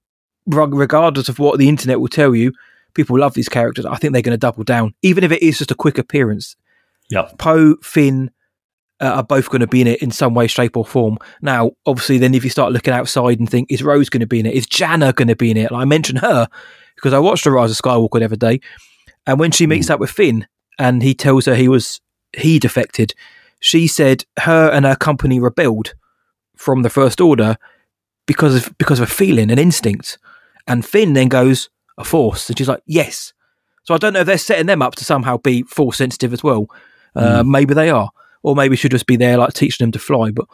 regardless of what the internet will tell you, people love these characters. I think they're going to double down, even if it is just a quick appearance. Yeah. Poe, Finn, uh, are both going to be in it in some way, shape, or form. Now, obviously, then if you start looking outside and think, is Rose going to be in it? Is Jannah going to be in it? And I mentioned her because I watched The Rise of Skywalker the other day, and when she meets up with Finn and he tells her he was he defected, she said her and her company rebelled from the First Order because of because of a feeling, an instinct. And Finn then goes a force, and she's like, yes. So I don't know if they're setting them up to somehow be force sensitive as well. Uh, Maybe they are, or maybe she'll just be there like teaching them to fly. But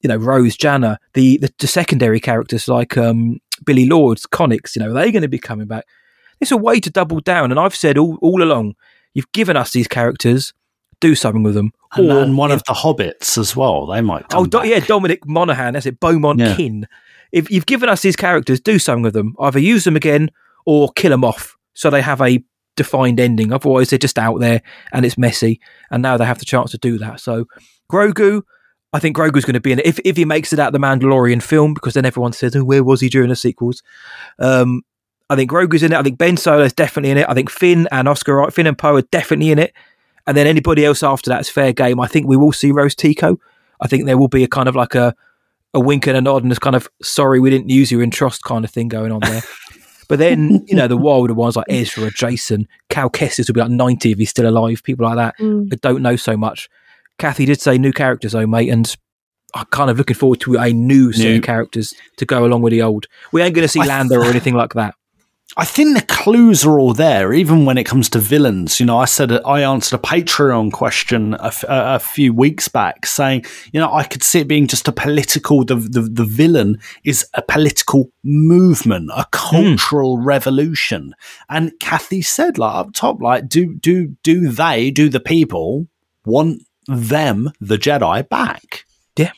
you know, Rose, Jannah, the the, the secondary characters like um, Billie Lourd's, Connix, you know, they're going to be coming back. It's a way to double down, and I've said all all along, you've given us these characters, do something with them. And, Or- and one of the hobbits as well. They might. Oh, Do- yeah, Dominic Monaghan. That's it. Beaumont Yeah. Kin. If you've given us these characters, do something with them. Either use them again or kill them off so they have a defined ending. Otherwise, they're just out there and it's messy. And now they have the chance to do that. So, Grogu, I think Grogu's going to be in it. If, if he makes it out the Mandalorian film, because then everyone says, oh, where was he during the sequels? Um, I think Grogu's in it. I think Ben Solo's definitely in it. I think Finn and Oscar, Finn and Poe are definitely in it. And then anybody else after that is fair game. I think we will see Rose Tico. I think there will be a kind of like a a wink and a nod and this kind of sorry we didn't use you in TROS kind of thing going on there. <laughs> but then <laughs> you know the wilder ones like Ezra, Jacen, Cal Kestis will be like ninety if he's still alive. People like that Mm. that don't know so much. Kathy did say new characters though, mate, and I'm kind of looking forward to a new set of characters to go along with the old. We ain't going to see I- Lando or anything like that. I think the clues are all there, even when it comes to villains. You know, I said I answered a Patreon question a, f- a- few weeks back, saying, you know, I could see it being just a political. The the, the villain is a political movement, a hmm. cultural revolution. And Kathy said, like up top, like, do do do they, do the people want them, the Jedi, back? Yeah.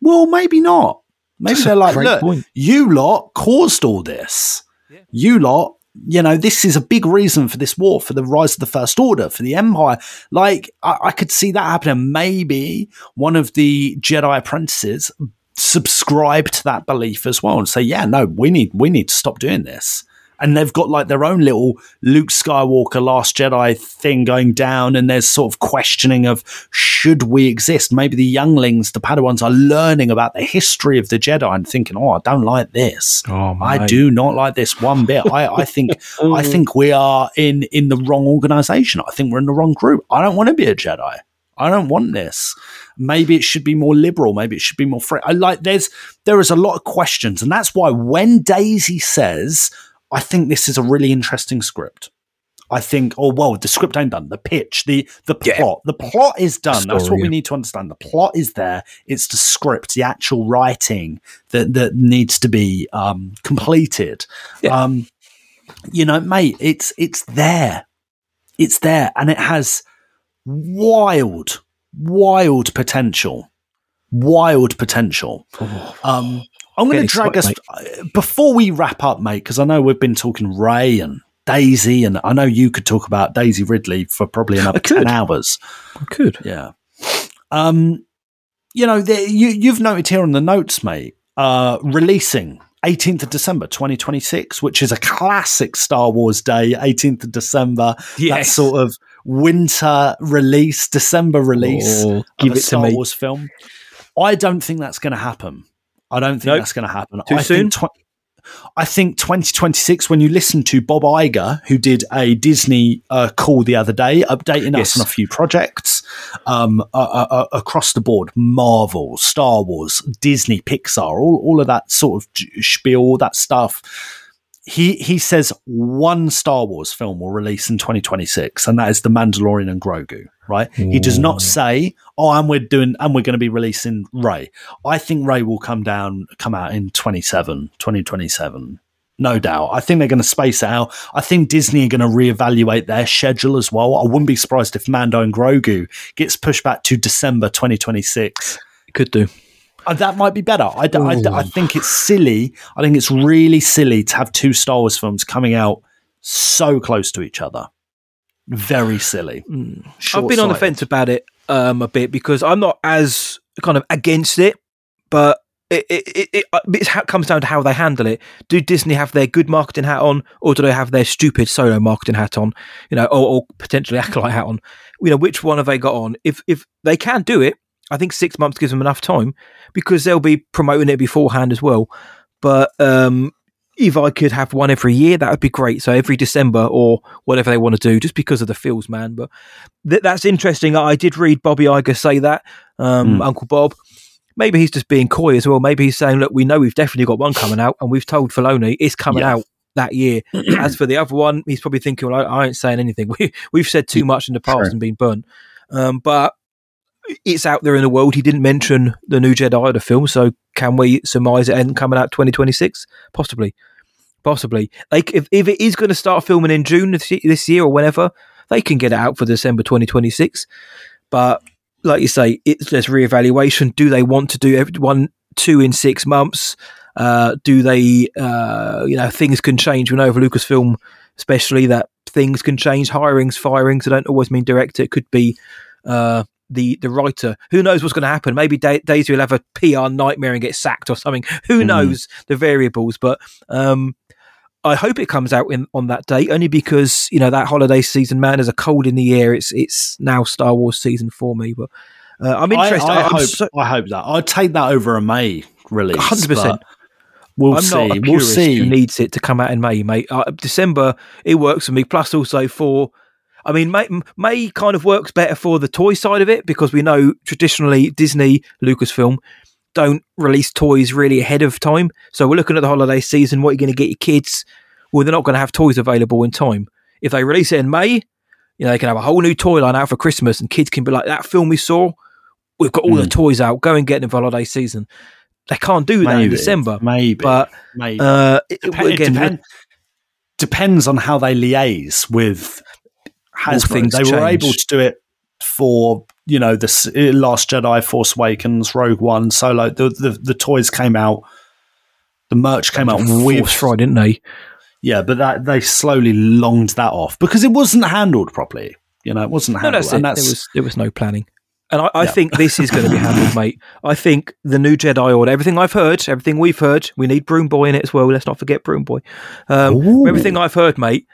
Well, maybe not. Maybe That's they're like, look, point. you lot caused all this. You lot, you know, this is a big reason for this war, for the rise of the First Order, for the Empire. Like, I, I could see that happening. Maybe one of the Jedi apprentices subscribe to that belief as well and say, yeah, no, we need we need to stop doing this. And they've got like their own little Luke Skywalker Last Jedi thing going down, and there's sort of questioning of should we exist? Maybe the younglings, the Padawans, are learning about the history of the Jedi and thinking, "Oh, I don't like this. Oh, I do not like this one bit. I, I think I <laughs> think we are in in the wrong organization. I think we're in the wrong group. I don't want to be a Jedi. I don't want this. Maybe it should be more liberal. Maybe it should be more free. I like there's there is a lot of questions, and that's why when Daisy says, "I think this is a really interesting script." I think, oh well, the script ain't done. The pitch, the the plot, the plot is done. That's Story, what we need to understand. The plot is there. It's the script, the actual writing that that needs to be um, completed. Um, you know, mate, it's it's there. It's there, and it has wild, wild potential. Wild potential. Um, I'm going to drag us excited, before we wrap up, mate, because I know we've been talking Rey and Daisy, and I know you could talk about Daisy Ridley for probably another ten hours. I could, yeah. Um, you know, the, you you've noted here on the notes, mate. Uh, releasing 18th of December 2026, which is a classic Star Wars day. 18th of December, that sort of winter release, December release Oh, give it to me. Wars film. I don't think that's going to happen. I don't think Nope. that's going to happen. Too I soon? Think tw- I think 2026, when you listen to Bob Iger, who did a Disney uh, call the other day, updating Yes. us on a few projects um, uh, uh, across the board Marvel, Star Wars, Disney, Pixar, all, all of that sort of spiel, all that stuff. He, he says one Star Wars film will release in 2026, and that is The Mandalorian and Grogu, right? He does not say, oh, and we're doing, and we're going to be releasing Rey. I think Rey will come down, come out in 27, 2027. No doubt. I think they're going to space it out. I think Disney are going to reevaluate their schedule as well. I wouldn't be surprised if Mando and Grogu gets pushed back to December 2026. Could do. Uh, that might be better. I, d- I d- I think it's silly. I think it's really silly to have two Star Wars films coming out so close to each other. Very silly. Mm. I've been on the fence about it um, a bit because I'm not as kind of against it, but it it, it, it, it ha- comes down to how they handle it. Do Disney have their good marketing hat on, or do they have their stupid solo marketing hat on? You know, or, or potentially <laughs> acolyte hat on? You know, which one have they got on? If if they can do it, I think six months gives them enough time because they'll be promoting it beforehand as well. But um, if I could have one every year, that would be great. So every December or whatever they want to do, just because of the feels, man. But th- that's interesting. I did read Bobby Iger say that, um, Mm. Uncle Bob. Maybe he's just being coy as well. Maybe he's saying, "Look, we know we've definitely got one coming out, and we've told Filoni it's coming Yeah. out that year." <clears throat> as for the other one, he's probably thinking, "Well, I, I ain't saying anything. <laughs> We, we've said too much in the past Sure. and been burnt." Um, but it's out there in the world. He didn't mention the new Jedi or the film, so can we surmise it ain't coming out 2026? Possibly, possibly. Like if, if it is going to start filming in June this, year or whenever, they can get it out for December 2026. But like you say, it's just reevaluation. Do they want to do one, two in six months? Uh, do they, uh, you know, things can change. We know over Lucasfilm, especially that things can change. Hirings, firings. They don't always mean director. It could be uh, the the writer. Who knows what's going to happen? Maybe da- Daisy will have a PR nightmare and get sacked or something. Who Mm. knows the variables? But um, I hope it comes out in on that date, only because you know that holiday season, man, there's a cold in the air. It's it's now Star Wars season for me, but uh, I'm interested. I, I'm hope, so- I hope that. I'd take that over a May release. 100%. We'll I'm see. not a we'll see. who needs it to come out in May, mate. Uh, December it works for me. Plus, also for I mean, May, May kind of works better for the toy side of it because we know traditionally Disney, Lucasfilm, don't release toys really ahead of time. So we're looking at the holiday season. What are you going to get your kids? Well, they're not going to have toys available in time. If they release it in May, you know, they can have a whole new toy line out for Christmas and kids can be like, that film we saw, we've got all the Mm. toys out, go and get them for holiday season. They can't do that in December. maybe, But maybe. Uh, it- Dep- it again, depend- depends on how they liaise with Hasbro. things They were able to do it for you know the uh, Last Jedi, Force Awakens, Rogue One, Solo. The the, the toys came out, the merch came out with Force Fry, didn't they? Yeah, but that they slowly longed that off because it wasn't handled properly. You know, it wasn't No, handled. that's it. and There that's was there was no planning, and I, I Yeah. think this is going to be <laughs> handled, mate. I think the new Jedi Order, everything I've heard, everything we've heard, we need Broom Boy in it as well. Let's not forget Broom Boy. Um, everything I've heard, mate,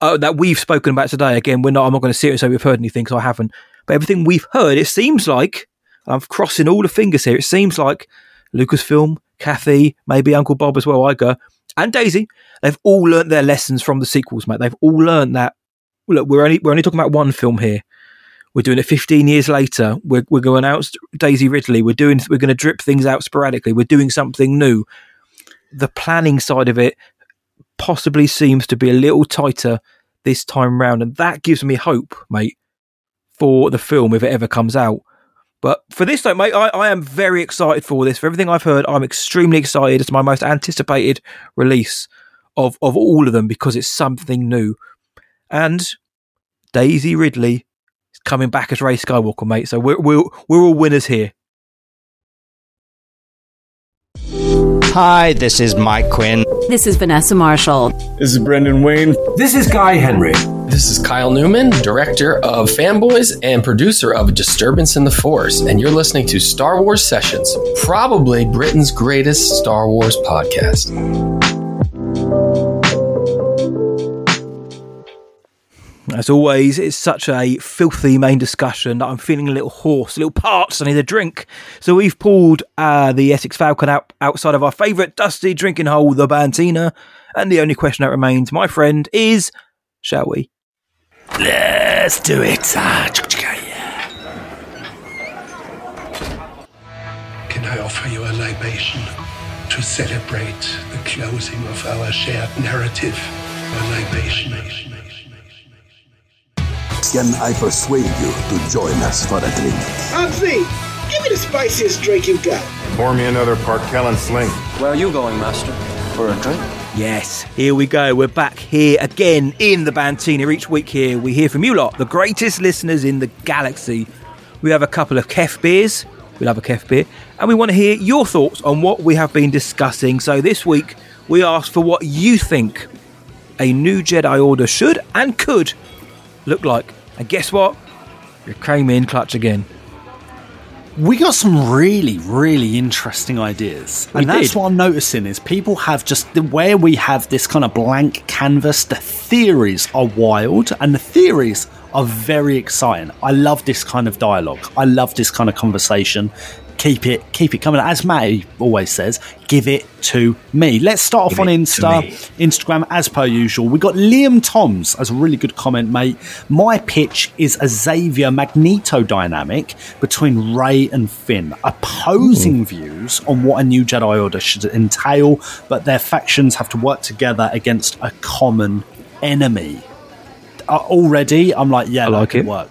uh, that we've spoken about today. Again, we're not. I'm not going to sit and say we've heard anything because I haven't. But everything we've heard, it seems like I'm crossing all the fingers here. It seems like Lucasfilm, Kathy, maybe Uncle Bob as well, Iger, and Daisy. They've all learnt their lessons from the sequels, mate. They've all learnt that. Look, we're only we're only talking about one film here. We're doing it 15 years later. We're, we're going announce Daisy Ridley. We're doing. We're going to drip things out sporadically. We're doing something new. The planning side of it possibly seems to be a little tighter this time round, and that gives me hope, mate, for the film if it ever comes out. But for this, though, mate, I, I am very excited for this. For everything I've heard, I'm extremely excited. It's my most anticipated release of of all of them because it's something new. And Daisy Ridley is coming back as Rey Skywalker, mate. So we're we're we're all winners here. Hi, this is Mike Quinn. This is Vanessa Marshall. This is Brendan Wayne. This is Guy Henry. This is Kyle Newman, director of Fanboys and producer of Disturbance in the Force, and you're listening to Star Wars Sessions, probably Britain's greatest Star Wars podcast. As always, it's such a filthy main discussion that I'm feeling a little hoarse, a little parched. I need a drink. So we've pulled uh, the Essex Falcon out outside of our favourite dusty drinking hole, the Bantina. And the only question that remains, my friend, is shall we? Let's do it. Can I offer you a libation to celebrate the closing of our shared narrative? A libation. Can I persuade you to join us for a drink? Hansi, give me the spiciest drink you've got. Pour me another Parkellen Sling. Where are you going, Master? For a drink? Yes, here we go. We're back here again in the Bantina. Each week here, we hear from you lot, the greatest listeners in the galaxy. We have a couple of Kef beers. We love a Kef beer. And we want to hear your thoughts on what we have been discussing. So this week, we asked for what you think a new Jedi Order should and could look like. And guess what? You're came in clutch again. We got some really, really interesting ideas. We and that's did. what I'm noticing is people have just the where we have this kind of blank canvas, the theories are wild and the theories are very exciting. I love this kind of dialogue. I love this kind of conversation. Keep it keep it coming. As Matty always says, give it to me. Let's start off on Insta, Instagram as per usual. We got Liam Toms as a really good comment, mate. My pitch is a Xavier Magneto dynamic between Rey and Finn, opposing views on what a new Jedi Order should entail, but their factions have to work together against a common enemy. Uh, already, I'm like, yeah, that it. work.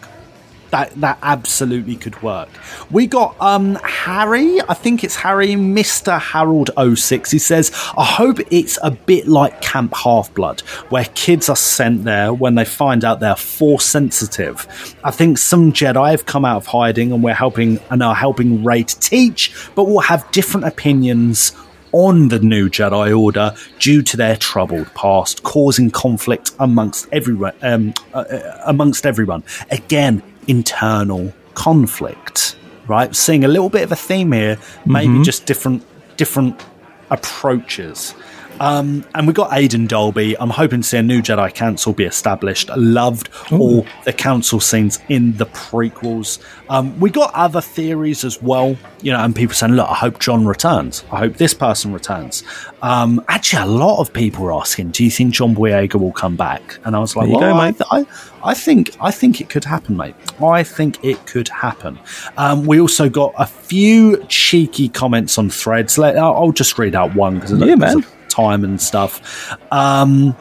That that absolutely could work. We got um Harry, I think it's Harry, Mr. Harold 06. He says, I hope it's a bit like Camp Half Blood, where kids are sent there when they find out they're force sensitive. I think some Jedi have come out of hiding and we're helping and are helping Rey to teach, but we'll have different opinions on the new Jedi Order due to their troubled past, causing conflict amongst everyone. Um, uh, uh, amongst everyone, again, internal conflict. Right, seeing a little bit of a theme here, maybe Mhm. just different different approaches. Um, and we got Aiden Dolby. I'm hoping to see a new Jedi Council be established. I Loved all the council scenes in the prequels. Um, we got other theories as well, you know, and people saying, "Look, I hope John returns. I hope this person returns." Um, actually, a lot of people were asking, "Do you think John Boyega will come back?" And I was like, "Well, go, I, mate. I, I think I think it could happen, mate. I think it could happen." Um, we also got a few cheeky comments on threads. Let, I'll, I'll just read out one because Yeah, man. Time and stuff. Um,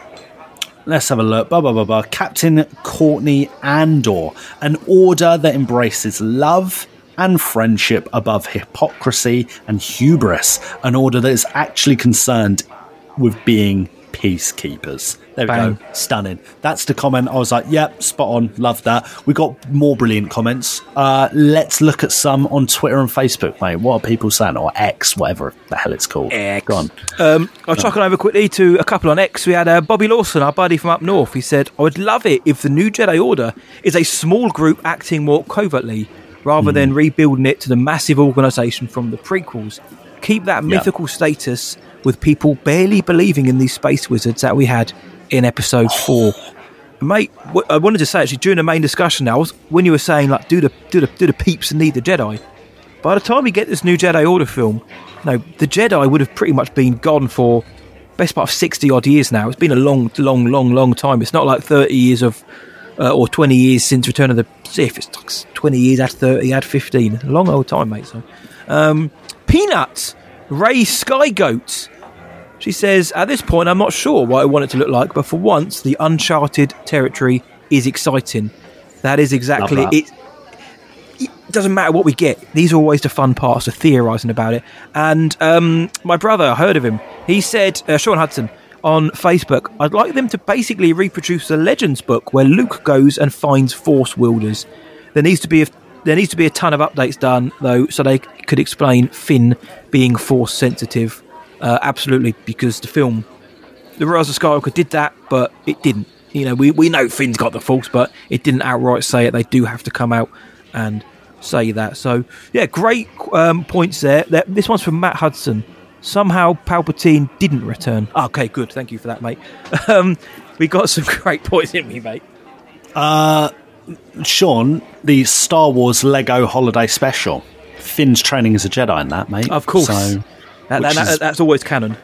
let's have a look. Blah, blah, blah, blah. Captain Courtney Andor, an order that embraces love and friendship above hypocrisy and hubris, an order that is actually concerned with being peacekeepers. There we Bang. go. Stunning. That's the comment. I was like, yep, spot on. Love that. We got more brilliant comments. Uh, let's look at some on Twitter and Facebook, mate. What are people saying? Or X, whatever the hell it's called. X. Go on. Um, I'll chuck on over quickly to a couple on X. We had uh, Bobby Lawson, our buddy from up north. He said, I would love it if the new Jedi Order is a small group acting more covertly rather than rebuilding it to the massive organisation from the prequels. Keep that Yeah. mythical status with people barely believing in these space wizards that we had in episode four. Mate, I wanted to say actually during the main discussion now when you were saying like, do the do the do the peeps need the Jedi? By the time we get this new Jedi Order film, no, the Jedi would have pretty much been gone for best part of sixty odd years now. It's been a long, long, long, long time. It's not like thirty years of uh, or twenty years since Return of the Sith. It's like twenty years, add thirty, add fifteen. A long old time, mate. So, um, Peanuts, Ray Sky Goat. She says, At this point, I'm not sure what I want it to look like, but for once, the uncharted territory is exciting. That is exactly that. it. It doesn't matter what we get. These are always the fun parts of theorising about it. And um, my brother, I heard of him. He said, uh, Sean Hudson on Facebook, I'd like them to basically reproduce the Legends book where Luke goes and finds Force wielders. There needs to be a there needs to be a ton of updates done though, so they could explain Finn being Force sensitive. Uh, absolutely, because the film, The Rise of Skywalker, did that, but it didn't. You know, we, we know Finn's got the Force, but it didn't outright say it. They do have to come out and say that. So, yeah, great um, points there. This one's from Matt Hudson. Somehow Palpatine didn't return. Okay, good. Thank you for that, mate. <laughs> Um, we got some <laughs> great points, didn't we, mate? Uh, Sean, the Star Wars Lego Holiday Special. Finn's training as a Jedi in that, mate. Of course. So, That, which that- is- that's always canon.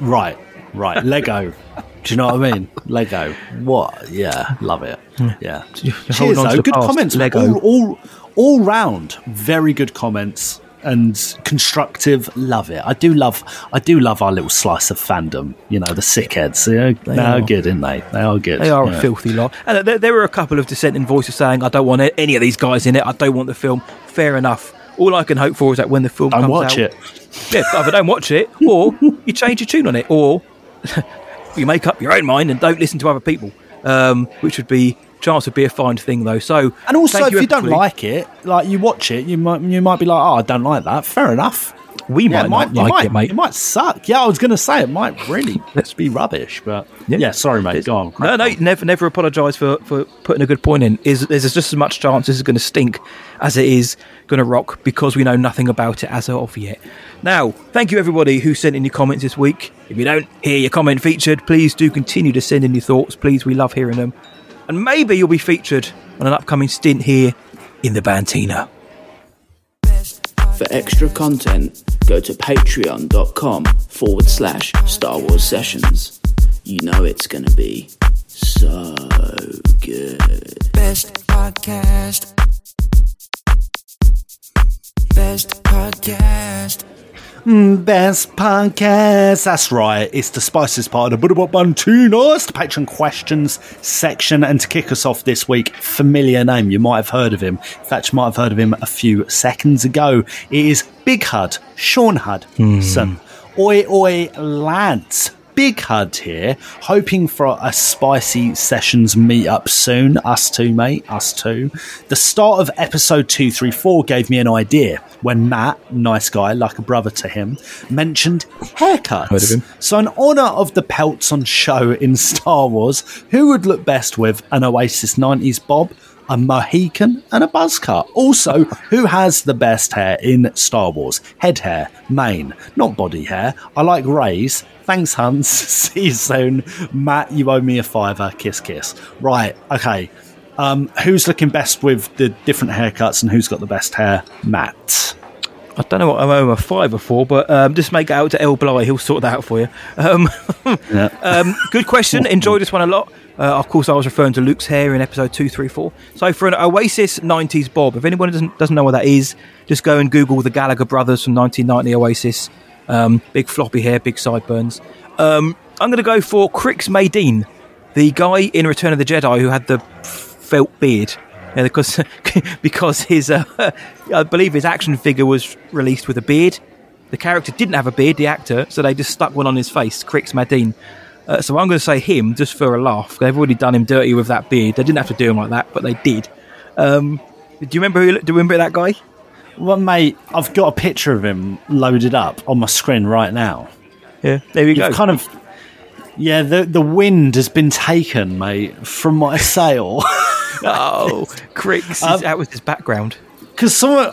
right, right. Lego. <laughs> Do you know what I mean? Lego. What? Yeah, love it. Hmm. Yeah. You're Cheers, holding on to though. Good past, comments. Lego. All, all, all round, very good comments and constructive. Love it. I do love. I do love our little slice of fandom. You know, the sickheads. They, they, They are. are. good, aren't they? They are good. They are Yeah. a filthy lot. And there, there were a couple of dissenting voices saying, I don't want any of these guys in it. I don't want the film. Fair enough. All I can hope for is that when the film Don't comes watch out, it. Yeah, either don't watch it or you change your tune on it, or <laughs> you make up your own mind and don't listen to other people, um, which would be chance would be a fine thing though. So And also, if you don't like it, like you watch it, you might you might be like, "Oh, I don't like that." Fair enough. We Yeah, might like it, mate. It might suck. Yeah, I was going to say it might really <laughs> let's be rubbish, but yeah, sorry, mate. Go on. No, no, never, never apologise for, for putting a good point in. Is there's just as much chance this is going to stink as it is going to rock because we know nothing about it as of yet. Now, thank you everybody who sent in your comments this week. If you don't hear your comment featured, please do continue to send in your thoughts. Please, we love hearing them, and maybe you'll be featured on an upcoming stint here in the Bantina. For extra content, go to patreon.com forward slash Star Wars Sessions. You know it's gonna be so good. Best podcast. Best podcast. Mm, best podcast. That's right. It's the spiciest part of the Buddha Buntina. It's the Patreon questions section. And to kick us off this week, familiar name. You might have heard of him. In fact, you might have heard of him a few seconds ago. It is Big Hud, Sean Hudson. Oi, oi, lads. Big Hud here, hoping for a spicy sessions meetup soon. Us too, mate. Us too. The start of episode 234 gave me an idea when Matt, nice guy, like a brother to him, mentioned haircuts. Heard of him. So, in honour of the pelts on show in Star Wars, who would look best with an Oasis 90s bob a Mohican, and a buzz cut. Also, who has the best hair in Star Wars? Head hair, mane, not body hair. I like Rey's. Thanks, Hans. <laughs> See you soon. Matt, you owe me a fiver. Kiss, kiss. Right, okay. Um, who's looking best with the different haircuts and who's got the best hair? Matt. I don't know what I'm over fiver for, but um, just make it out to El Bly. He'll sort that out for you. Um, <laughs> um, good question. <laughs> Enjoyed this one a lot. Uh, of course, I was referring to Luke's hair in episode two, three, four. So for an Oasis '90s bob, if anyone doesn't doesn't know what that is, just go and Google the Gallagher brothers from 1990 Oasis. Um, big floppy hair, big sideburns. Um, I'm going to go for Crix Madine, the guy in Return of the Jedi who had the felt beard. Yeah, because <laughs> because his uh, <laughs> I believe his action figure was released with a beard. The character didn't have a beard, the actor, so they just stuck one on his face, Crix Madine. Uh, so I'm going to say him just for a laugh. They've already done him dirty with that beard. They didn't have to do him like that, but they did. Um, do you remember? Who, do you remember that guy? Well, mate, I've got a picture of him loaded up on my screen right now. Yeah, there you You've go. Kind of. Yeah, the the wind has been taken, mate, from my <laughs> sail. oh, <laughs> Crix, is- Um, that was his background. Because someone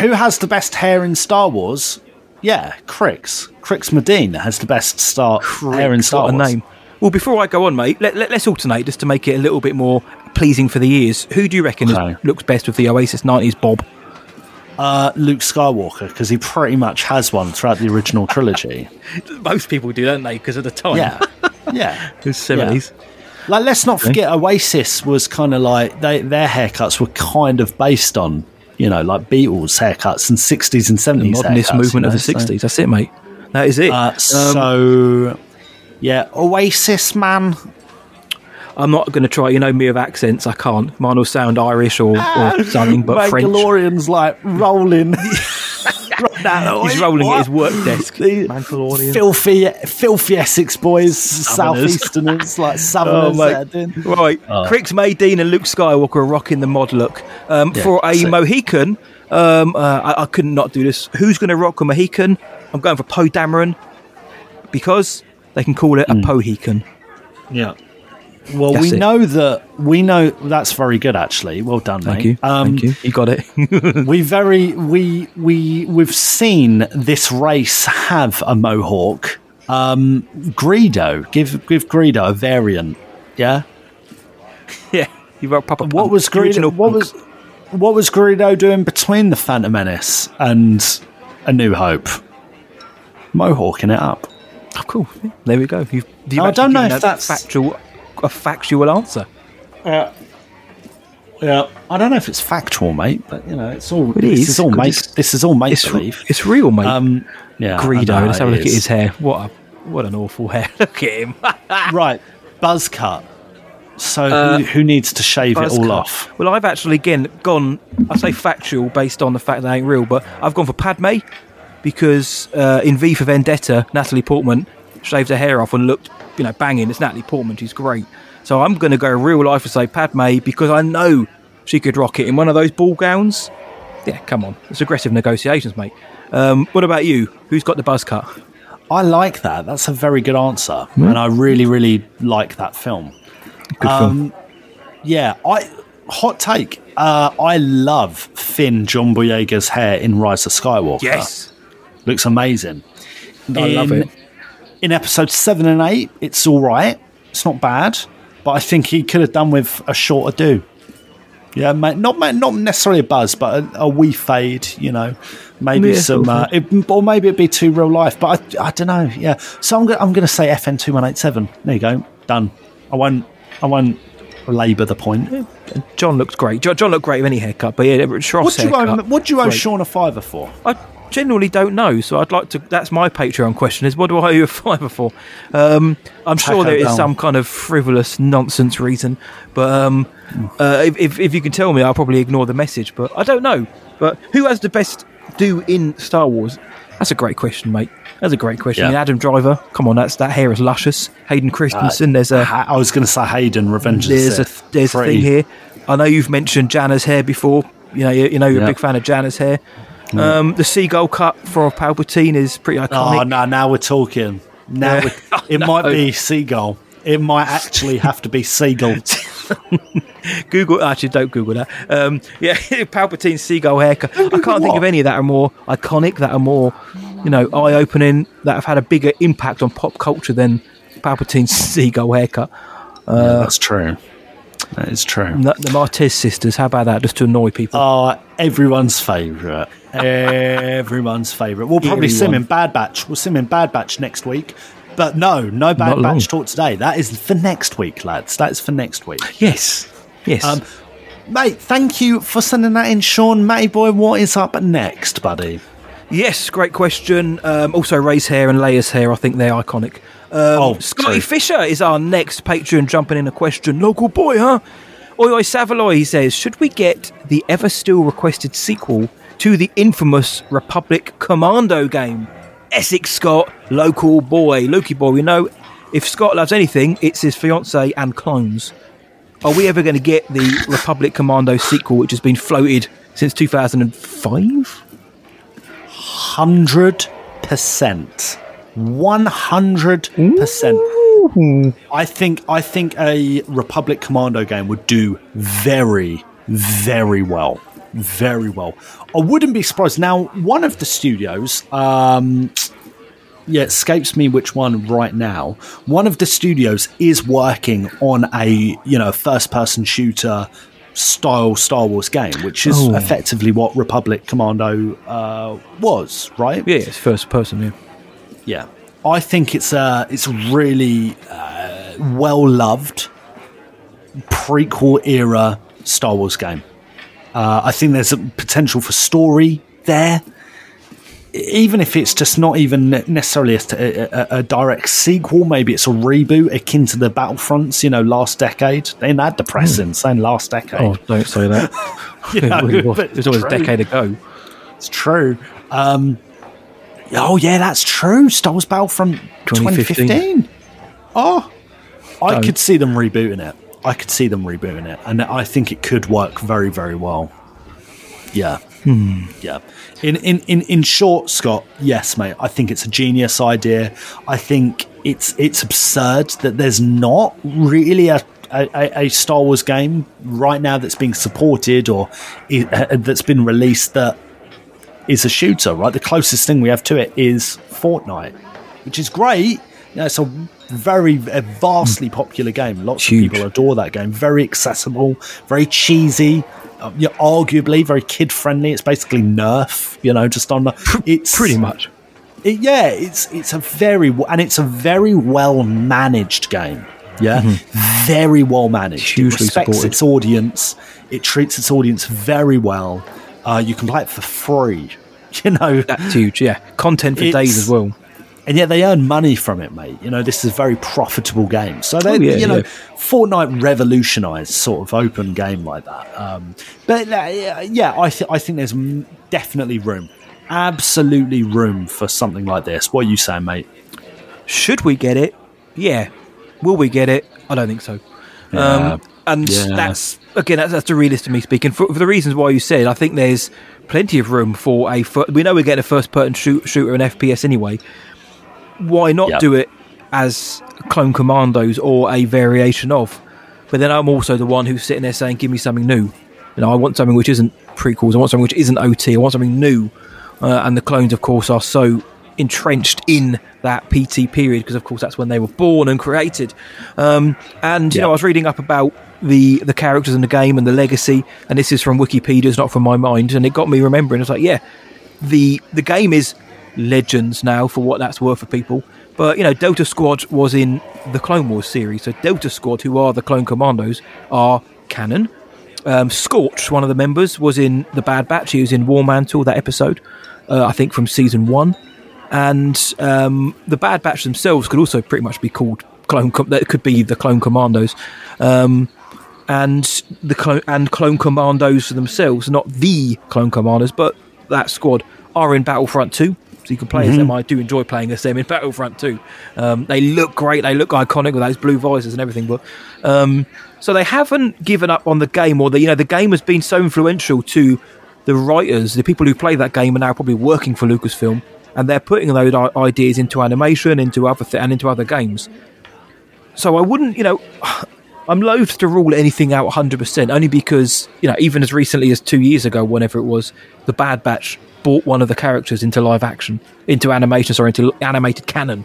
who has the best hair in Star Wars? Yeah, Crix. Crix Medina has the best star hair in Star a Wars. name. Well, before I go on, mate, let, let, us alternate just to make it a little bit more pleasing for the ears. Who do you reckon is- looks best with the Oasis 90s bob? Uh, Luke Skywalker, because he pretty much has one throughout the original trilogy. <laughs> Most people do, don't they? Because of the time. Yeah, <laughs> yeah. the 70s. Like, let's not forget, Oasis was kind of like they their haircuts were kind of based on you know like Beatles haircuts and sixties and The seventies. modernist movement of the 60s. That's it, mate. That is it. Uh, Um, so yeah, Oasis man. I'm not going to try. You know me with accents. I can't. Mine will sound Irish or, or something, but <laughs> French. Mandalorian's like rolling. <laughs> <laughs> He's rolling at his work desk. Mandalorian. Filthy, filthy Essex boys, southeasterners, like <laughs> Oh, southerners. mate. that are doing- Right, Oh. Crix Madine and Luke Skywalker are rocking the mod look. Um, Yeah, for a sick. Mohican, um, uh, I, I couldn't not do this. Who's going to rock a Mohican? I'm going for Poe Dameron because they can call it a Pohican. Yeah. Well, That's we it. know that we know that's very good. Actually, well done, Thank mate. you. Um, Thank you. You got it. <laughs> we very we we we've seen this race have a mohawk. Um, Greedo, give give Greedo a variant. Yeah. <laughs> yeah. You wrote proper. What was Greedo? What punk. was what was Greedo doing between the Phantom Menace and A New Hope? Mohawking it up. Oh, cool. There we go. You've, you've I don't know if that's- factual, a factual answer. Yeah. Yeah, I don't know if it's factual, mate, but you know, it's all. It this is, is all 'cause make. This is all make it's, believe. it's real, mate. Um, yeah, Greedo. Let's have a it look at his hair. What a what an awful <laughs> hair. look at him. <laughs> right, buzz cut. So Uh, who, who needs to shave it all cut. off? Well, I've actually again gone. I say factual based on the fact that they ain't real, but I've gone for Padme because uh, in V for Vendetta, Natalie Portman shaved her hair off and looked, you know, banging. It's Natalie Portman. She's great. So I'm going to go real life and say Padme because I know she could rock it in one of those ball gowns. Yeah, come on, it's aggressive negotiations, mate. Um, what about you? Who's got the buzz cut? I like that. That's a very good answer, Hmm? and I really, really like that film. Good film. Yeah, I hot take. Uh, I love Finn John Boyega's hair in Rise of Skywalker. Yes. looks amazing. I love it. In episode seven and eight, it's all right. It's not bad, but I think he could have done with a shorter do. Yeah, ma- not not necessarily a buzz, but a, a wee fade. You know, maybe Yeah, some, uh, it, or maybe it'd be too real life. But I, I don't know. Yeah, so I'm gonna, I'm going to say FN two one eight seven. There you go, done. I won't I won't labour the point. John looked great. John, John looked great with any haircut, but yeah, Shroff's What do you haircut, owe, what do you owe great. Sean a fiver for? I genuinely don't know, so I'd like to. That's my Patreon question: is what do I owe you a fiver for? Um, I'm sure there is some kind of frivolous nonsense reason, but um, uh, if, if if you can tell me, I'll probably ignore the message. But I don't know. But who has the best do in Star Wars? That's a great question, mate. That's a great question. Yeah. Adam Driver, come on, that's that hair is luscious. Hayden Christensen, there's a Ha- I was going to say Hayden Revenge. of the there's a Sith. there's a thing here. I know you've mentioned Jannah's hair before. You know, you, you know you're Yeah. a big fan of Jannah's hair. Yeah. Um, the seagull cut for Palpatine is pretty Oh iconic. no! Now we're talking. Now Yeah. we <laughs> it might be seagull. It might actually have to be seagull. <laughs> Google actually don't Google that. Um, yeah, <laughs> Palpatine's seagull haircut. I can't think what? of any that are more iconic, that are more, you know, eye opening, that have had a bigger impact on pop culture than Palpatine's seagull haircut. Uh, that's true. That is true. The, the Martez sisters. How about that? Just to annoy people. Oh, everyone's favourite. <laughs> everyone's favourite. We'll probably sim in Bad Batch. We'll sim in Bad Batch next week. But no, no Bad Not long. Batch talk today. That is for next week, lads. That's for next week. Yes. Yes. Um, mate, thank you for sending that in, Sean. Matty boy, what is up next, buddy? Yes, great question. Um, also, Rey's hair and Leia's hair, I think they're iconic. Um, Oh, Scotty true. Fisher is our next Patreon jumping in a question. Local boy, huh? Oi, oi, Savaloy, he says, should we get the ever still requested sequel to the infamous Republic Commando game? Essex Scott, local boy. Lukey boy, we know if Scott loves anything, it's his fiance and clones. Are we ever going to get the Republic Commando sequel, which has been floated since 2005? Hundred percent. One hundred percent. I think I think a Republic Commando game would do very, very well. Very well. I wouldn't be surprised. Now, one of the studios, um, yeah, it escapes me which one right now. One of the studios is working on a you know first person shooter style Star Wars game, which is Oh. effectively what Republic Commando uh, was, right? Yeah, it's first person, yeah. Yeah, I think it's a it's really uh, well loved prequel era Star Wars game. Uh, I think there's a potential for story there, even if it's just not even necessarily a, a, a direct sequel. Maybe it's a reboot akin to the Battlefronts, you know, last decade. They had depressing saying last decade. Oh, don't say that. <laughs> You <laughs> it know, really was. but It was always a decade ago. It's true. Um, oh yeah, that's true. Star Wars Battlefront 2015. 2015. Oh, I Don't. could see them rebooting it. I could see them rebooting it, and I think it could work very, very well. Yeah, Hmm. yeah. In in in in short, Scott, yes, mate. I think it's a genius idea. I think it's it's absurd that there's not really a. A, a- Star Wars game right now that's being supported or uh, that's been released that is a shooter, right? The closest thing we have to it is Fortnite, which is great. You know, it's a very a vastly popular game. Lots Huge. of people adore that game. Very accessible, very cheesy. You know, arguably very kid friendly. It's basically Nerf, you know, just on the. It's Pretty much. it, yeah, it's it's a very and it's a very well managed game. Yeah, very well managed. Mm-hmm. Hugely it respects supported. its audience. It treats its audience very well. Uh, you can play it for free. <laughs> You know, That's huge, yeah. Content for days as well. and yet they earn money from it, mate. You know, this is a very profitable game. So they, Oh, yeah, you know, yeah. Fortnite revolutionized sort of open game like that. Um, but uh, yeah, yeah, I th- I think there's m- definitely room, absolutely room for something like this. What are you saying, mate? Should we get it? Yeah. Will we get it? I don't think so. Yeah. Um, and Yeah. that's again that's, that's the realist of me speaking. For, for the reasons why you said, I think there's plenty of room for a. fir- We know we're getting a first-person shoot, shooter and FPS anyway. Why not Yep. do it as Clone Commandos or a variation of? But then I'm also the one who's sitting there saying, "Give me something new." You know, I want something which isn't prequels. I want something which isn't OT. I want something new. Uh, and the clones, of course, are so entrenched in that PT period because, of course, that's when they were born and created. Um, and you know, I was reading up about the the characters in the game and the legacy, and this is from Wikipedia, it's not from my mind, and it got me remembering. It's like, yeah, the the game is legends now for what that's worth for people. But you know, Delta Squad was in the Clone Wars series, so Delta Squad, who are the Clone Commandos, are canon. Um, Scorch, one of the members, was in the Bad Batch. He was in War Mantle that episode, uh, I think from season one. And um, the Bad Batch themselves could also pretty much be called clone. Com- that could be the Clone Commandos. Um, and the clone and clone commandos themselves, not the clone commanders, but that squad are in Battlefront 2. So you can play as Mhm. them. I do enjoy playing as them in Battlefront 2. Um, they look great. They look iconic with those blue visors and everything. But um, so they haven't given up on the game, or the you know the game has been so influential to the writers, the people who play that game are now probably working for Lucasfilm, and they're putting those ideas into animation, into other th- and into other games. So I wouldn't, you know, <sighs> I'm loath to rule anything out 100%, only because, you know, even as recently as two years ago, whenever it was, the Bad Batch bought one of the characters into live action, into animation, sorry, into animated canon.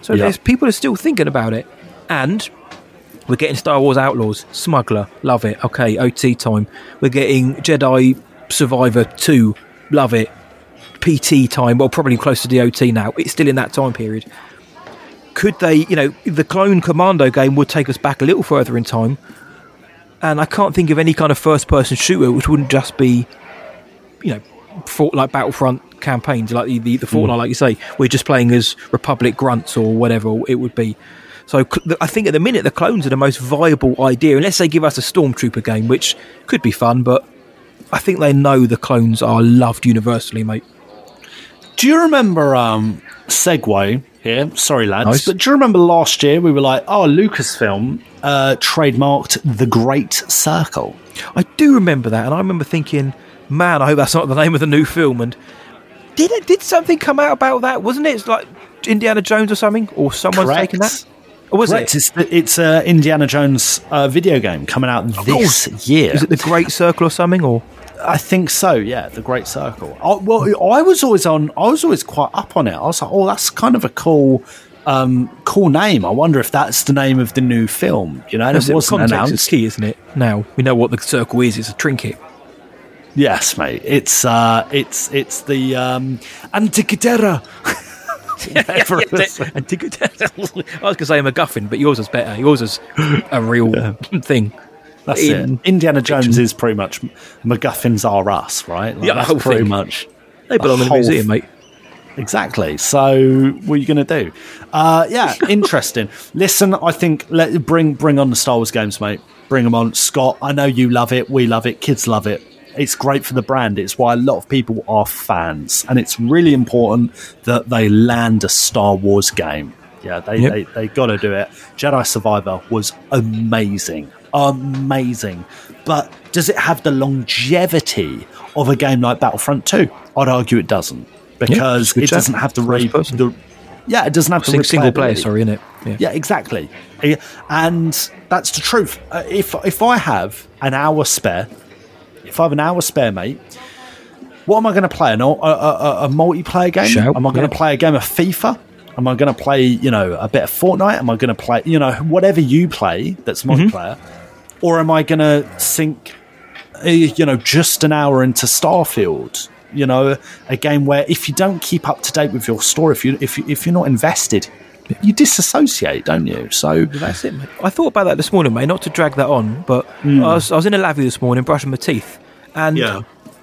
So Yeah. there's people are still thinking about it. And we're getting Star Wars Outlaws, Smuggler, love it. Okay, OT time. We're getting Jedi Survivor 2, love it. PT time, well, probably close to the OT now. It's still in that time period. Could they, you know, the Clone Commando game would take us back a little further in time. And I can't think of any kind of first person shooter which wouldn't just be, you know, fort, like Battlefront campaigns, like the, the, the Fortnite, mm. like you say. We're just playing as Republic grunts or whatever it would be. So I think at the minute the clones are the most viable idea, unless they give us a Stormtrooper game, which could be fun, but I think they know the clones are loved universally, mate. Do you remember um segue here? Sorry, lads, Nice. but do you remember last year we were like, oh, Lucasfilm uh, trademarked the Great Circle. I do remember that, and I remember thinking, man, I hope that's not the name of the new film. And did it? Did something come out about that? Wasn't it It's like Indiana Jones or something, or someone's Correct. taken that? Or was Correct. it? It's the, it's uh, Indiana Jones uh, video game coming out this year. Is it the Great Circle or something? Or I think so. Yeah, the Great Circle. I, well, I was always on. I was always quite up on it. I was like, oh, that's kind of a cool, um, cool name. I wonder if that's the name of the new film. You know, and it wasn't announced. is key, isn't it? Now we know what the circle is. It's a trinket. Yes, mate. It's uh, it's it's the um, Antiquitera. Whatever it was. I was going to say a MacGuffin, but yours is better. Yours is a real <laughs> thing. That's In- it. Indiana Jones is pretty much MacGuffins are us, right? Like, Yeah, that's pretty thing. much. They belong in the museum, mate. Exactly. So, what are you going to do? Uh, yeah, <laughs> interesting. Listen, I think let bring bring on the Star Wars games, mate. Bring them on, Scott. I know you love it. We love it. Kids love it. It's great for the brand. It's why a lot of people are fans, and it's really important that they land a Star Wars game. Yeah, they Yep. they, they got to do it. Jedi Survivor was amazing, amazing. But does it have the longevity of a game like Battlefront Two? I'd argue it doesn't because good it doesn't have the, re- the yeah, it doesn't have the Sing- single player, sorry, innit? Yeah. Yeah, exactly. And that's the truth. Uh, if if I have an hour spare, if I have an hour spare, mate, what am I going to play? An, a, a, a, multiplayer game? Shout, am I going to yeah. play a game of FIFA? Am I going to play, you know, a bit of Fortnite? Am I going to play, you know, whatever you play that's Mm-hmm. Multiplayer? Or am I going to sink, uh, you know, just an hour into Starfield? You know, a game where if you don't keep up to date with your story, if you if you, if you're not invested, you disassociate, don't you? So That's it, mate. I thought about that this morning, mate. Not to drag that on, but Mm. I, was, I was in a lavvy this morning brushing my teeth, and Yeah.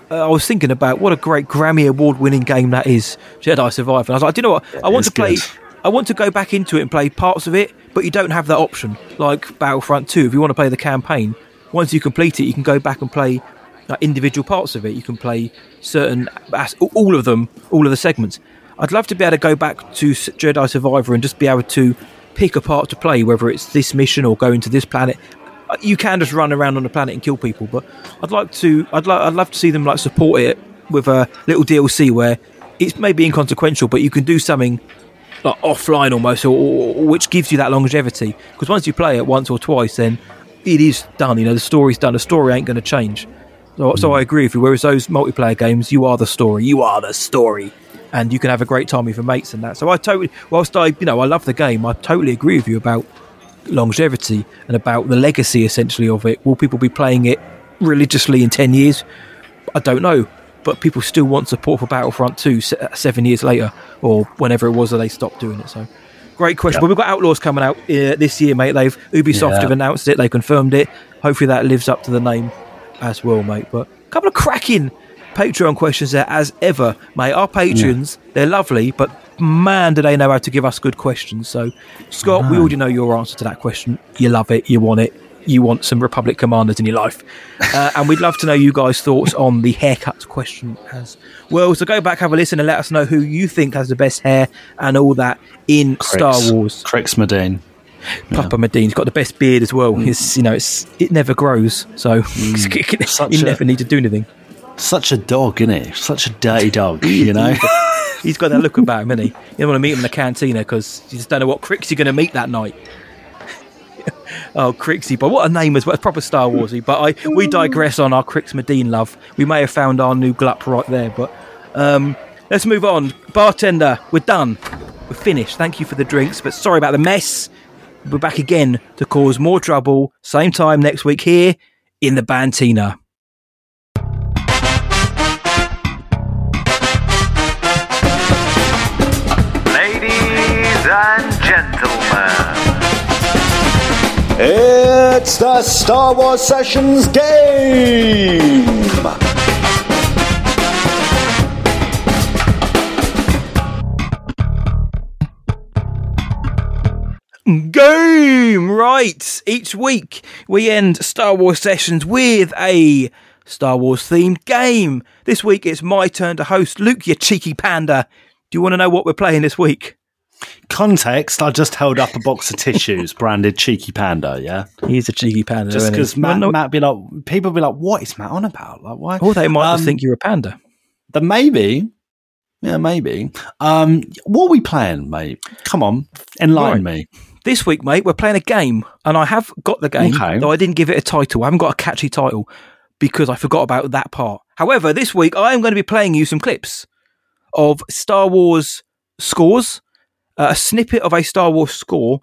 uh, I was thinking about what a great Grammy award-winning game that is, Jedi Survivor. And I was like, do you know what? I want is to play. good. I want to go back into it and play parts of it, but you don't have that option. Like Battlefront 2, if you want to play the campaign, once you complete it, you can go back and play like, individual parts of it. You can play certain, all of them, all of the segments. I'd love to be able to go back to Jedi Survivor and just be able to pick a part to play, whether it's this mission or going to this planet. Uh, You can just run around on the planet and kill people, but I'd like to. I'd like. I'd love to see them like support it with a little DLC where it's maybe inconsequential, but you can do something like offline almost, or, or, which gives you that longevity. Because once you play it once or twice, then it is done. You know, the story's done. The story ain't going to change. So, so mm. I agree with you. Whereas those multiplayer games, you are the story. You are the story, and you can have a great time with your mates and that. So I totally, whilst I, you know, I love the game, I totally agree with you about longevity and about the legacy essentially of it. Will people be playing it religiously in ten years? I don't know, but people still want support for Battlefront 2 seven years later, or whenever it was that they stopped doing it. So, great question. Well, we've got Outlaws coming out uh, this year, mate. They've Ubisoft Yeah. have announced it. They confirmed it. Hopefully, that lives up to the name as well, mate. But a couple of cracking Patreon questions there, as ever, mate. Our patrons, they're lovely, but man, do they know how to give us good questions. So, Scott, we already know your answer to that question. You love it. You want it. You want some Republic commanders in your life. Uh, <laughs> and we'd love to know you guys' thoughts on the haircut question as well. So go back, have a listen, and let us know who you think has the best hair and all that in Star Wars. Crix Madine. Papa Madine's got the best beard as well. It's you know, it's it never grows, so <laughs> Such you a- never need to do anything. Such a dog, isn't he? Such a dirty dog, <laughs> you know? He's got that look about him, isn't he? You don't want to meet him in the cantina because you just don't know what cricks you're going to meet that night. Oh, Crixie, but what a name as well. It's proper Star Warsy. But I we digress on our Crix Madine love. We may have found our new glup right there, but um, let's move on. Bartender, we're done. We're finished. Thank you for the drinks, but sorry about the mess. We're back again to cause more trouble. Same time next week here in the Bantina. Ladies and gentlemen, it's the Star Wars Sessions game! Game! Right. Each week we end Star Wars sessions with a Star Wars themed game. This week it's my turn to host. Luke, you cheeky panda. Do you want to know what we're playing this week? Context: I just held up a box of tissues <laughs> branded "Cheeky Panda." Yeah, he's a cheeky panda. Just isn't he? because Matt, Well, no- Matt be like, people be like, "What is Matt on about?" Like, why? Or they might just Um, think you're a panda. Then maybe, yeah, maybe. Um, what are we playing, mate? Come on, enlighten me. This week, mate, we're playing a game, and I have got the game, Okay. though I didn't give it a title. I haven't got a catchy title because I forgot about that part. However, this week I am going to be playing you some clips of Star Wars scores, uh, a snippet of a Star Wars score,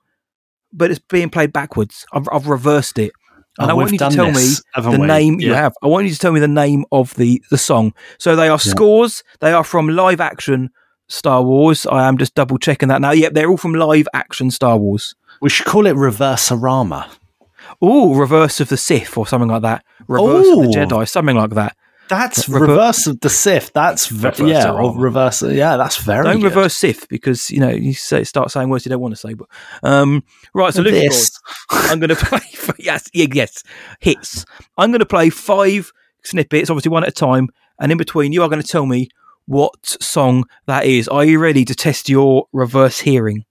but it's being played backwards. I've, I've reversed it. And Oh, I want you to tell this, me the we? name you have. I want you to tell me the name of the, the song. So they are scores. They are from live action Star Wars. I am just double checking that now. Yep, they're all from live action Star Wars. We should call it Reverse-orama. Oh, Reverse of the Sith or something like that. Reverse of the Jedi, something like that. That's Rever- reverse of the Sith. That's ve- Reverse yeah, of or reverse. Yeah, that's very. Don't good. reverse Sith because you know you say start saying words you don't want to say. But um, right, so Luke, This. I'm going <laughs> to play. For, yes, yeah, yes, hits. I'm going to play five snippets, obviously one at a time, and in between, you are going to tell me what song that is. Are you ready to test your reverse hearing?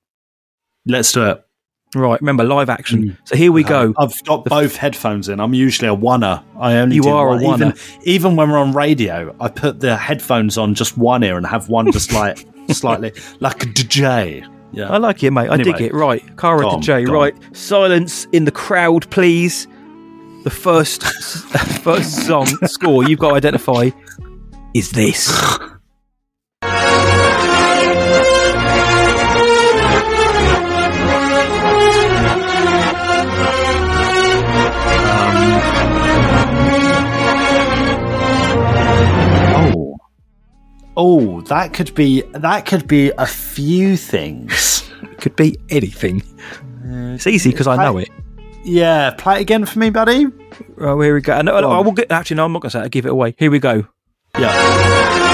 Let's do it. Right, remember live action. Mm. So here we go. I've got both headphones in. I'm usually a oneer. I only You do are a one. Even, oneer. even when we're on radio, I put the headphones on just one ear and have one just like <laughs> slightly like a DJ. Yeah, I like it, mate. I dig it. Right, Cara on, J. go on. Right, silence in the crowd, please. The first <laughs> first song score you've got to identify is this. <laughs> oh, that could be that could be a few things. It <laughs> could be anything. Uh, it's easy because I know it. Yeah, play it again for me, buddy. Right, here we go. No, uh, Go I will get. Actually, no, I'm not going to say. it. I'll give it away. Here we go. Yeah.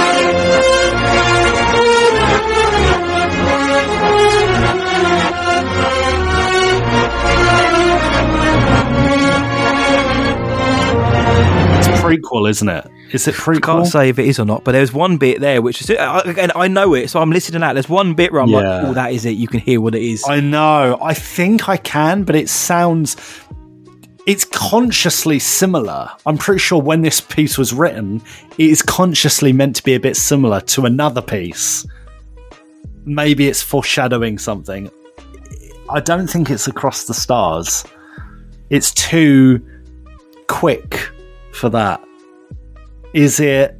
Prequel, isn't it? Is it prequel? Can't say if it is or not, but there's one bit there which is I- again I know it, so I'm listening out. There's one bit where I'm Yeah. like, "Oh, that is it." You can hear what it is. I know. I think I can, but it sounds. It's consciously similar. I'm pretty sure when this piece was written, it is consciously meant to be a bit similar to another piece. Maybe it's foreshadowing something. I don't think it's across the stars. It's too quick for that. Is it?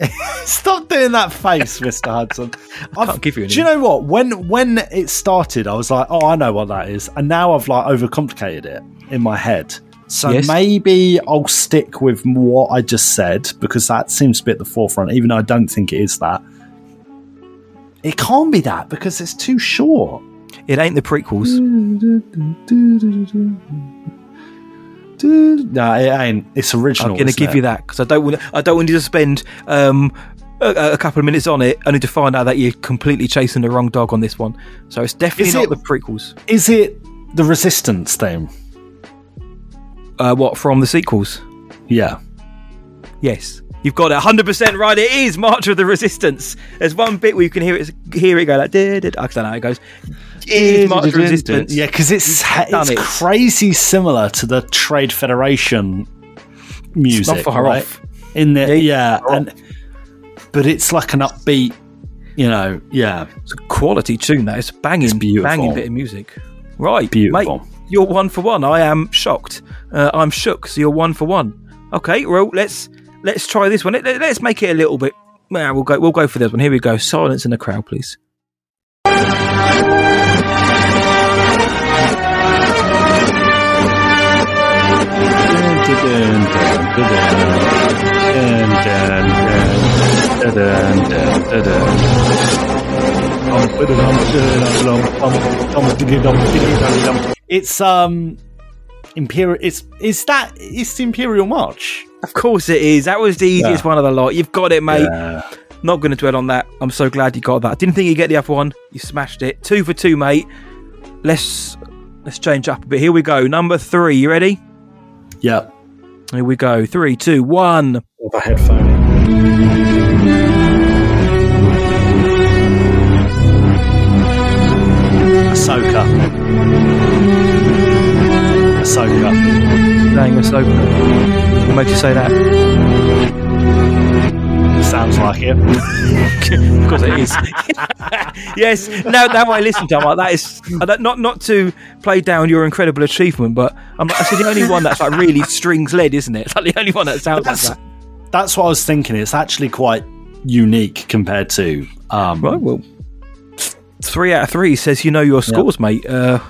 <laughs> Stop doing that face, Mister Hudson. I can't give you Do you know what? When when it started, I was like, "Oh, I know what that is," and now I've like overcomplicated it in my head. So Yes. maybe I'll stick with what I just said because that seems to be at the forefront, even though I don't think it is that. It can't be that because it's too short. It ain't the prequels. No, it ain't. It's original. I'm going to give it? you that because I don't want. I don't want you to spend um, a, a couple of minutes on it only to find out that you're completely chasing the wrong dog on this one. So it's definitely Is not it- the prequels. Is it the Resistance theme? Uh, what from the sequels? Yeah. Yes, you've got it 100 percent right. It is March of the Resistance. There's one bit where you can hear it. Hear it go like. "Did, did." I don't know how it goes. It is March of Resistance. Yeah, because it's done it's it. crazy similar to the Trade Federation music. not far right? off. In the yeah, and but it's like an upbeat. You know, yeah, It's a quality tune. That it's banging, beautiful. banging bit of music. Right, Beautiful. mate. You're one for one. I am shocked. Uh, I'm shook. So you're one for one. Okay, well let's let's try this one. Let, us make it a little bit. Well, we'll go. We'll go for this one. Here we go. Silence in the crowd, please. It's um imperial. It's is that it's the Imperial March. Of course it is. That was the easiest Yeah. one of the lot. You've got it, mate. Yeah. Not going to dwell on that. I'm so glad you got that. Didn't think you'd get the other one. You smashed it. Two for two, mate. Let's let's change up a bit. Here we go. Number three. You ready? Yep. Here we go. Three, two, one. With a headphone. Ahsoka. Ahsoka. Saying Ahsoka. What made you say that? Sounds like it. <laughs> of course it is. <laughs> yes. Now, now I listen to, it, I'm like, that is uh, that- not not to play down your incredible achievement, but I'm like, that's the only one that's like really strings led, isn't it? It's <laughs> like the only one that sounds like That's, that. that's what I was thinking. It's actually quite unique compared to. Um, Right. Well, three out of three says you know your scores, mate. Uh,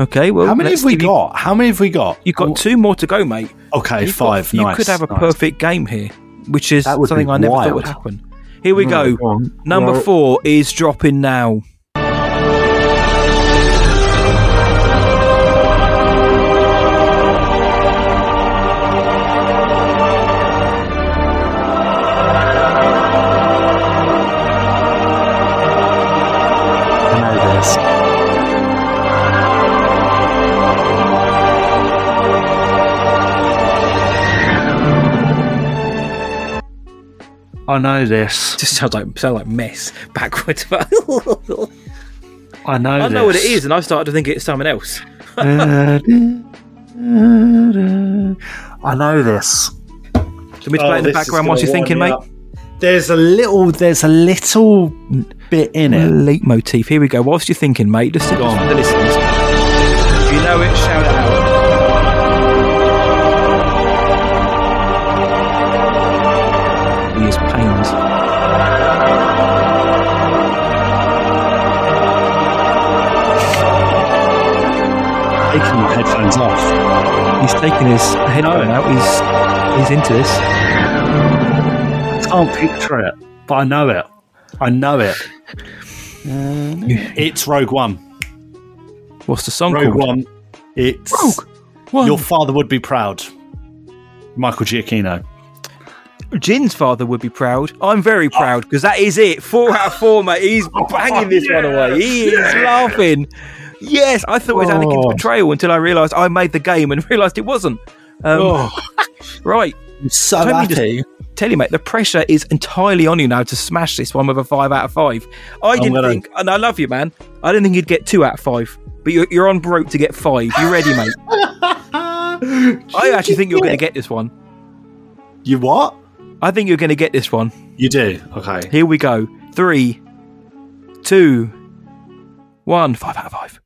okay. Well, How many have we give you- got? How many have we got? You've got two more to go, mate. Okay, You've got- five. you could have a nice. perfect game here, which is something I never thought would happen. Here we Right, go. go. Number Well- four is dropping now. I know this. Just sounds like sound like mess backwards. But <laughs> I know. I know what it is, and I started to think it's someone else. <laughs> I know this. Do me to play in the background whilst you're thinking, mate? There's a little. There's a little bit in A it. motif. Here we go. Whilst you're thinking, mate, just sing this for the listeners. If you know it, shout it out. Taking his headphone out. He's he's into this. I can't picture it, but I know it. I know it. Uh, it's Rogue One. What's the song Rogue called? One. It's Rogue One. Your father would be proud. Michael Giacchino. Jyn's father would be proud. I'm very proud because that is it. Four out of four, mate. He's banging this one away. He is laughing. Yes, I thought it was Anakin's Oh. betrayal until I realised I made the game and <laughs> realised it wasn't. Um, <laughs> right. I'm so Let me just happy. tell you, mate, the pressure is entirely on you now to smash this one with a five out of five. I didn't gonna- think, and I love you, man. I didn't think you'd get two out of five, but you're, you're on broke to get five. You ready, mate? <laughs> I actually think you're going to get this one. You what? I think you're going to get this one. You do. Okay. Here we go. Three, two, one. Five out of five.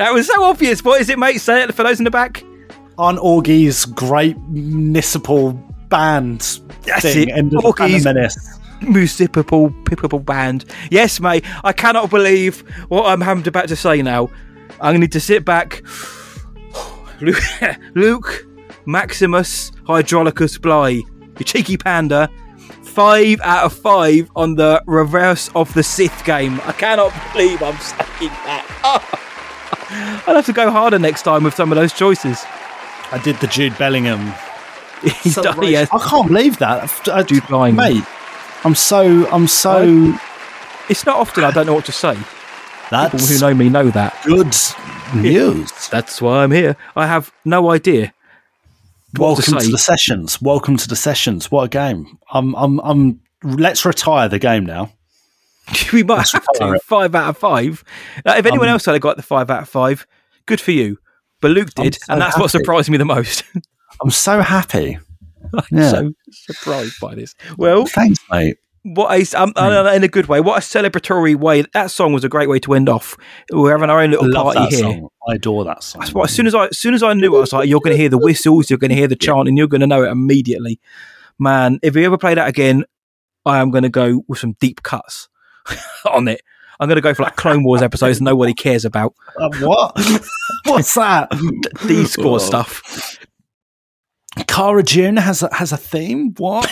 That was so obvious. What is it, mate? Say it for those in the back. On Augie's great municipal band That's thing, it. End of the Phantom Augie's- Menace. Municipal pippable band. Yes, mate. I cannot believe what I'm having about to say now. I'm going to need to sit back. <sighs> Luke, <laughs> Luke Maximus Hydraulicus Bly, you cheeky panda. Five out of five on the reverse of the Sith game. I cannot believe I'm saying that. <laughs> I'll have to go harder next time with some of those choices. I did the Jude Bellingham. <laughs> He's done, yes. I can't believe that. I, Jude Bellingham. mate. I'm so. I'm so. It's not often I don't know what to say. People who know me know that. good news. That's why I'm here. I have no idea. Welcome to, say. the sessions. Welcome to the sessions. What a game. I'm. I'm. I'm. Let's retire the game now. <laughs> we might have to. it. Five out of five. If anyone Um, else had got the five out of five, good for you. but Luke did, so and that's what surprised me the most. <laughs> I'm so happy. I'm Yeah. so surprised by this. Well, thanks, mate. What a um, uh, in a good way. What a celebratory way. That song was a great way to end off. We're having our own little Love party here. song. I adore that song. That's why. As soon as I, as soon as I knew, it, I was like, "You're going to hear the whistles, you're going to hear the chanting, you're going to know it immediately." Man, if we ever play that again, I am going to go with some deep cuts <laughs> on it. I'm going to go for like Clone Wars episodes nobody cares about. Uh, what? <laughs> What's that? <laughs> D score stuff. Cara Dune has a, has a theme. What?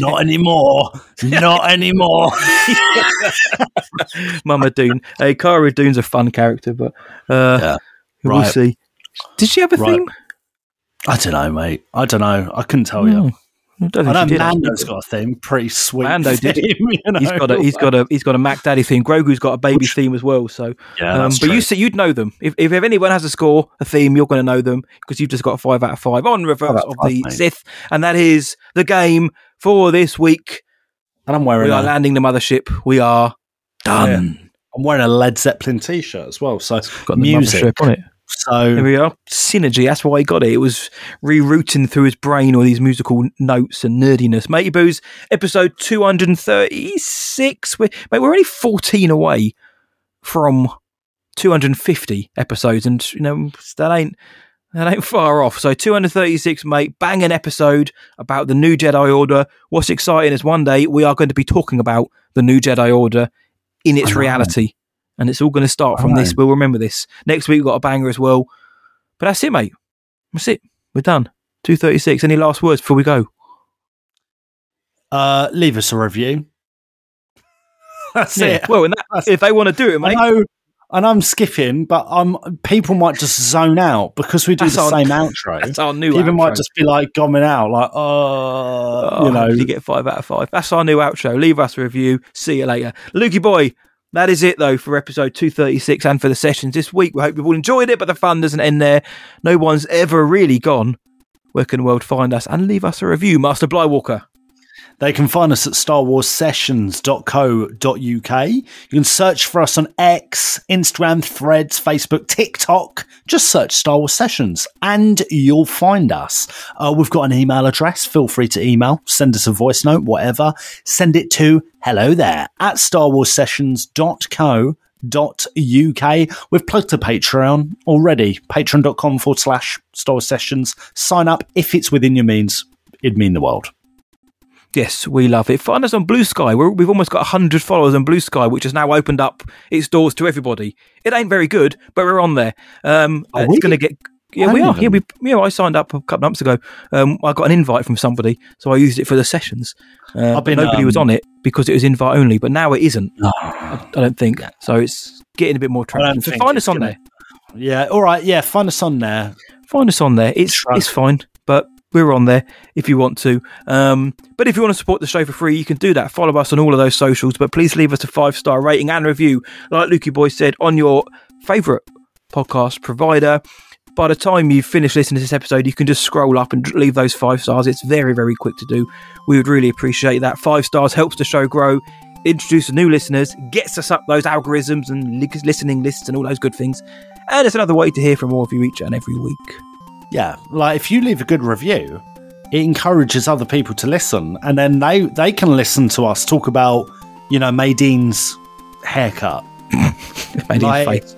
Not anymore. Not anymore. Mama Dune. Hey, Cara Dune's a fun character, but uh, we'll Right. see. Did she have a Right. theme? I don't know, mate. I don't know. I couldn't tell you. I know did. Mando's got a theme. Pretty sweet. Mando did. theme, <laughs> you know? He's got a he's got a he's got a Mac Daddy theme. Grogu's got a baby theme as well. So Yeah, um, but you true. see, you'd know them if, if anyone has a score, a theme, you're going to know them because you've just got a five out of five on reverse out of five, the mate. Sith, and that is the game for this week. And I'm wearing We are a- landing the mothership. We are done. I'm wearing a Led Zeppelin t-shirt as well. So I've Got the music on it. So There we are. Synergy. That's why he got it. It was rerouting through his brain all these musical notes and nerdiness. Matey Boo's episode 236. We're, mate, we're only 14 away from 250 episodes. And, you know, that ain't. That ain't far off. So 236, mate, banging episode about the new Jedi Order. What's exciting is one day we are going to be talking about the new Jedi Order in its reality. And it's all going to start from this. We'll remember this. Next week we've got a banger as well. But that's it, mate. That's it. We're done. 236. Any last words before we go? uh, leave us a review. <laughs> That's Yeah. it. Well, and that, if they want to do it, mate. I know, and I'm skipping, but um, people might just zone out because we do That's the our- same outro. that's our new outro. People might just be like gumming out, like, oh, Oh, you know. you get five out of five. That's our new outro. Leave us a review. See you later. Lukey boy, that is it though for episode 236 and for the sessions this week. We hope you've all enjoyed it, but the fun doesn't end there. No one's ever really gone. Where can the world find us? And leave us a review, Master Blywalker. They can find us at starwarssessions.co.uk. You can search for us on X, Instagram, Threads, Facebook, TikTok. Just search Star Wars Sessions and you'll find us. Uh, we've got an email address. Feel free to email, send us a voice note, whatever. Send it to hello there at starwarsessions.co dot uk we've plugged to patreon already patreon.com forward slash Wars sessions sign up if it's within your means it'd mean the world Yes, we love it. Find us on Bluesky. We're, we've almost got 100 followers on Bluesky, which has now opened up its doors to everybody. It ain't very good, but we're on there. Um, Are it's we? going to get. Yeah, I we are. Yeah, we, yeah, I signed up a couple of months ago. Um, I got an invite from somebody, so I used it for the sessions. Uh, I've been, nobody was um, on it because it was invite only, but now it isn't. I, I don't think. So it's getting a bit more traction. So find us on gonna- there. yeah all right yeah find us on there Find us on there. It's it's fine, but we're on there if you want to. Um, but if you want to support the show for free, you can do that. Follow us on all of those socials, but please leave us a five star rating and review, like Lukey Boy said, on your favourite podcast provider. By the time you finish listening to this episode, you can just scroll up and leave those five stars. It's very, very quick to do. We would really appreciate that. Five stars helps the show grow, introduces new listeners, gets us up those algorithms and listening lists and all those good things. And it's another way to hear from all of you each and every week. Yeah like if you leave a good review it encourages other people to listen and then they they can listen to us talk about you know Madine's haircut <laughs> Made Like, face.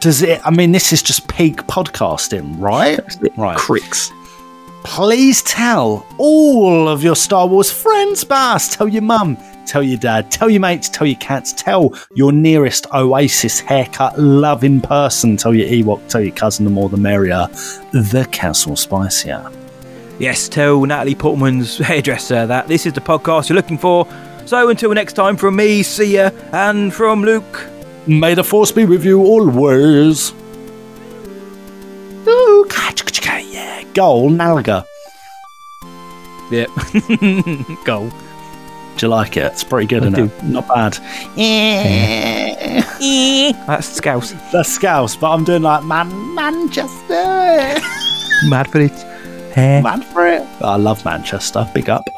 does it i mean this is just peak podcasting right right Crix. Please tell all of your Star Wars friends, Bass. Tell your mum, tell your dad, tell your mates, tell your cats, tell your nearest Oasis haircut loving person, tell your Ewok, tell your cousin, the more the merrier. The castle spicier. Yes, tell Natalie Portman's <laughs> hairdresser that this is the podcast you're looking for. So until next time, from me, see ya, and from Luke. May the force be with you always. Ooh, yeah, goal, Nalga. Yep. <laughs> Goal. Do you like it? It's pretty good, I isn't do. it? Not bad. That's Scouse. That's Scouse, but I'm doing like Man Manchester. Mad for it. Man for it. I love Manchester. Big up.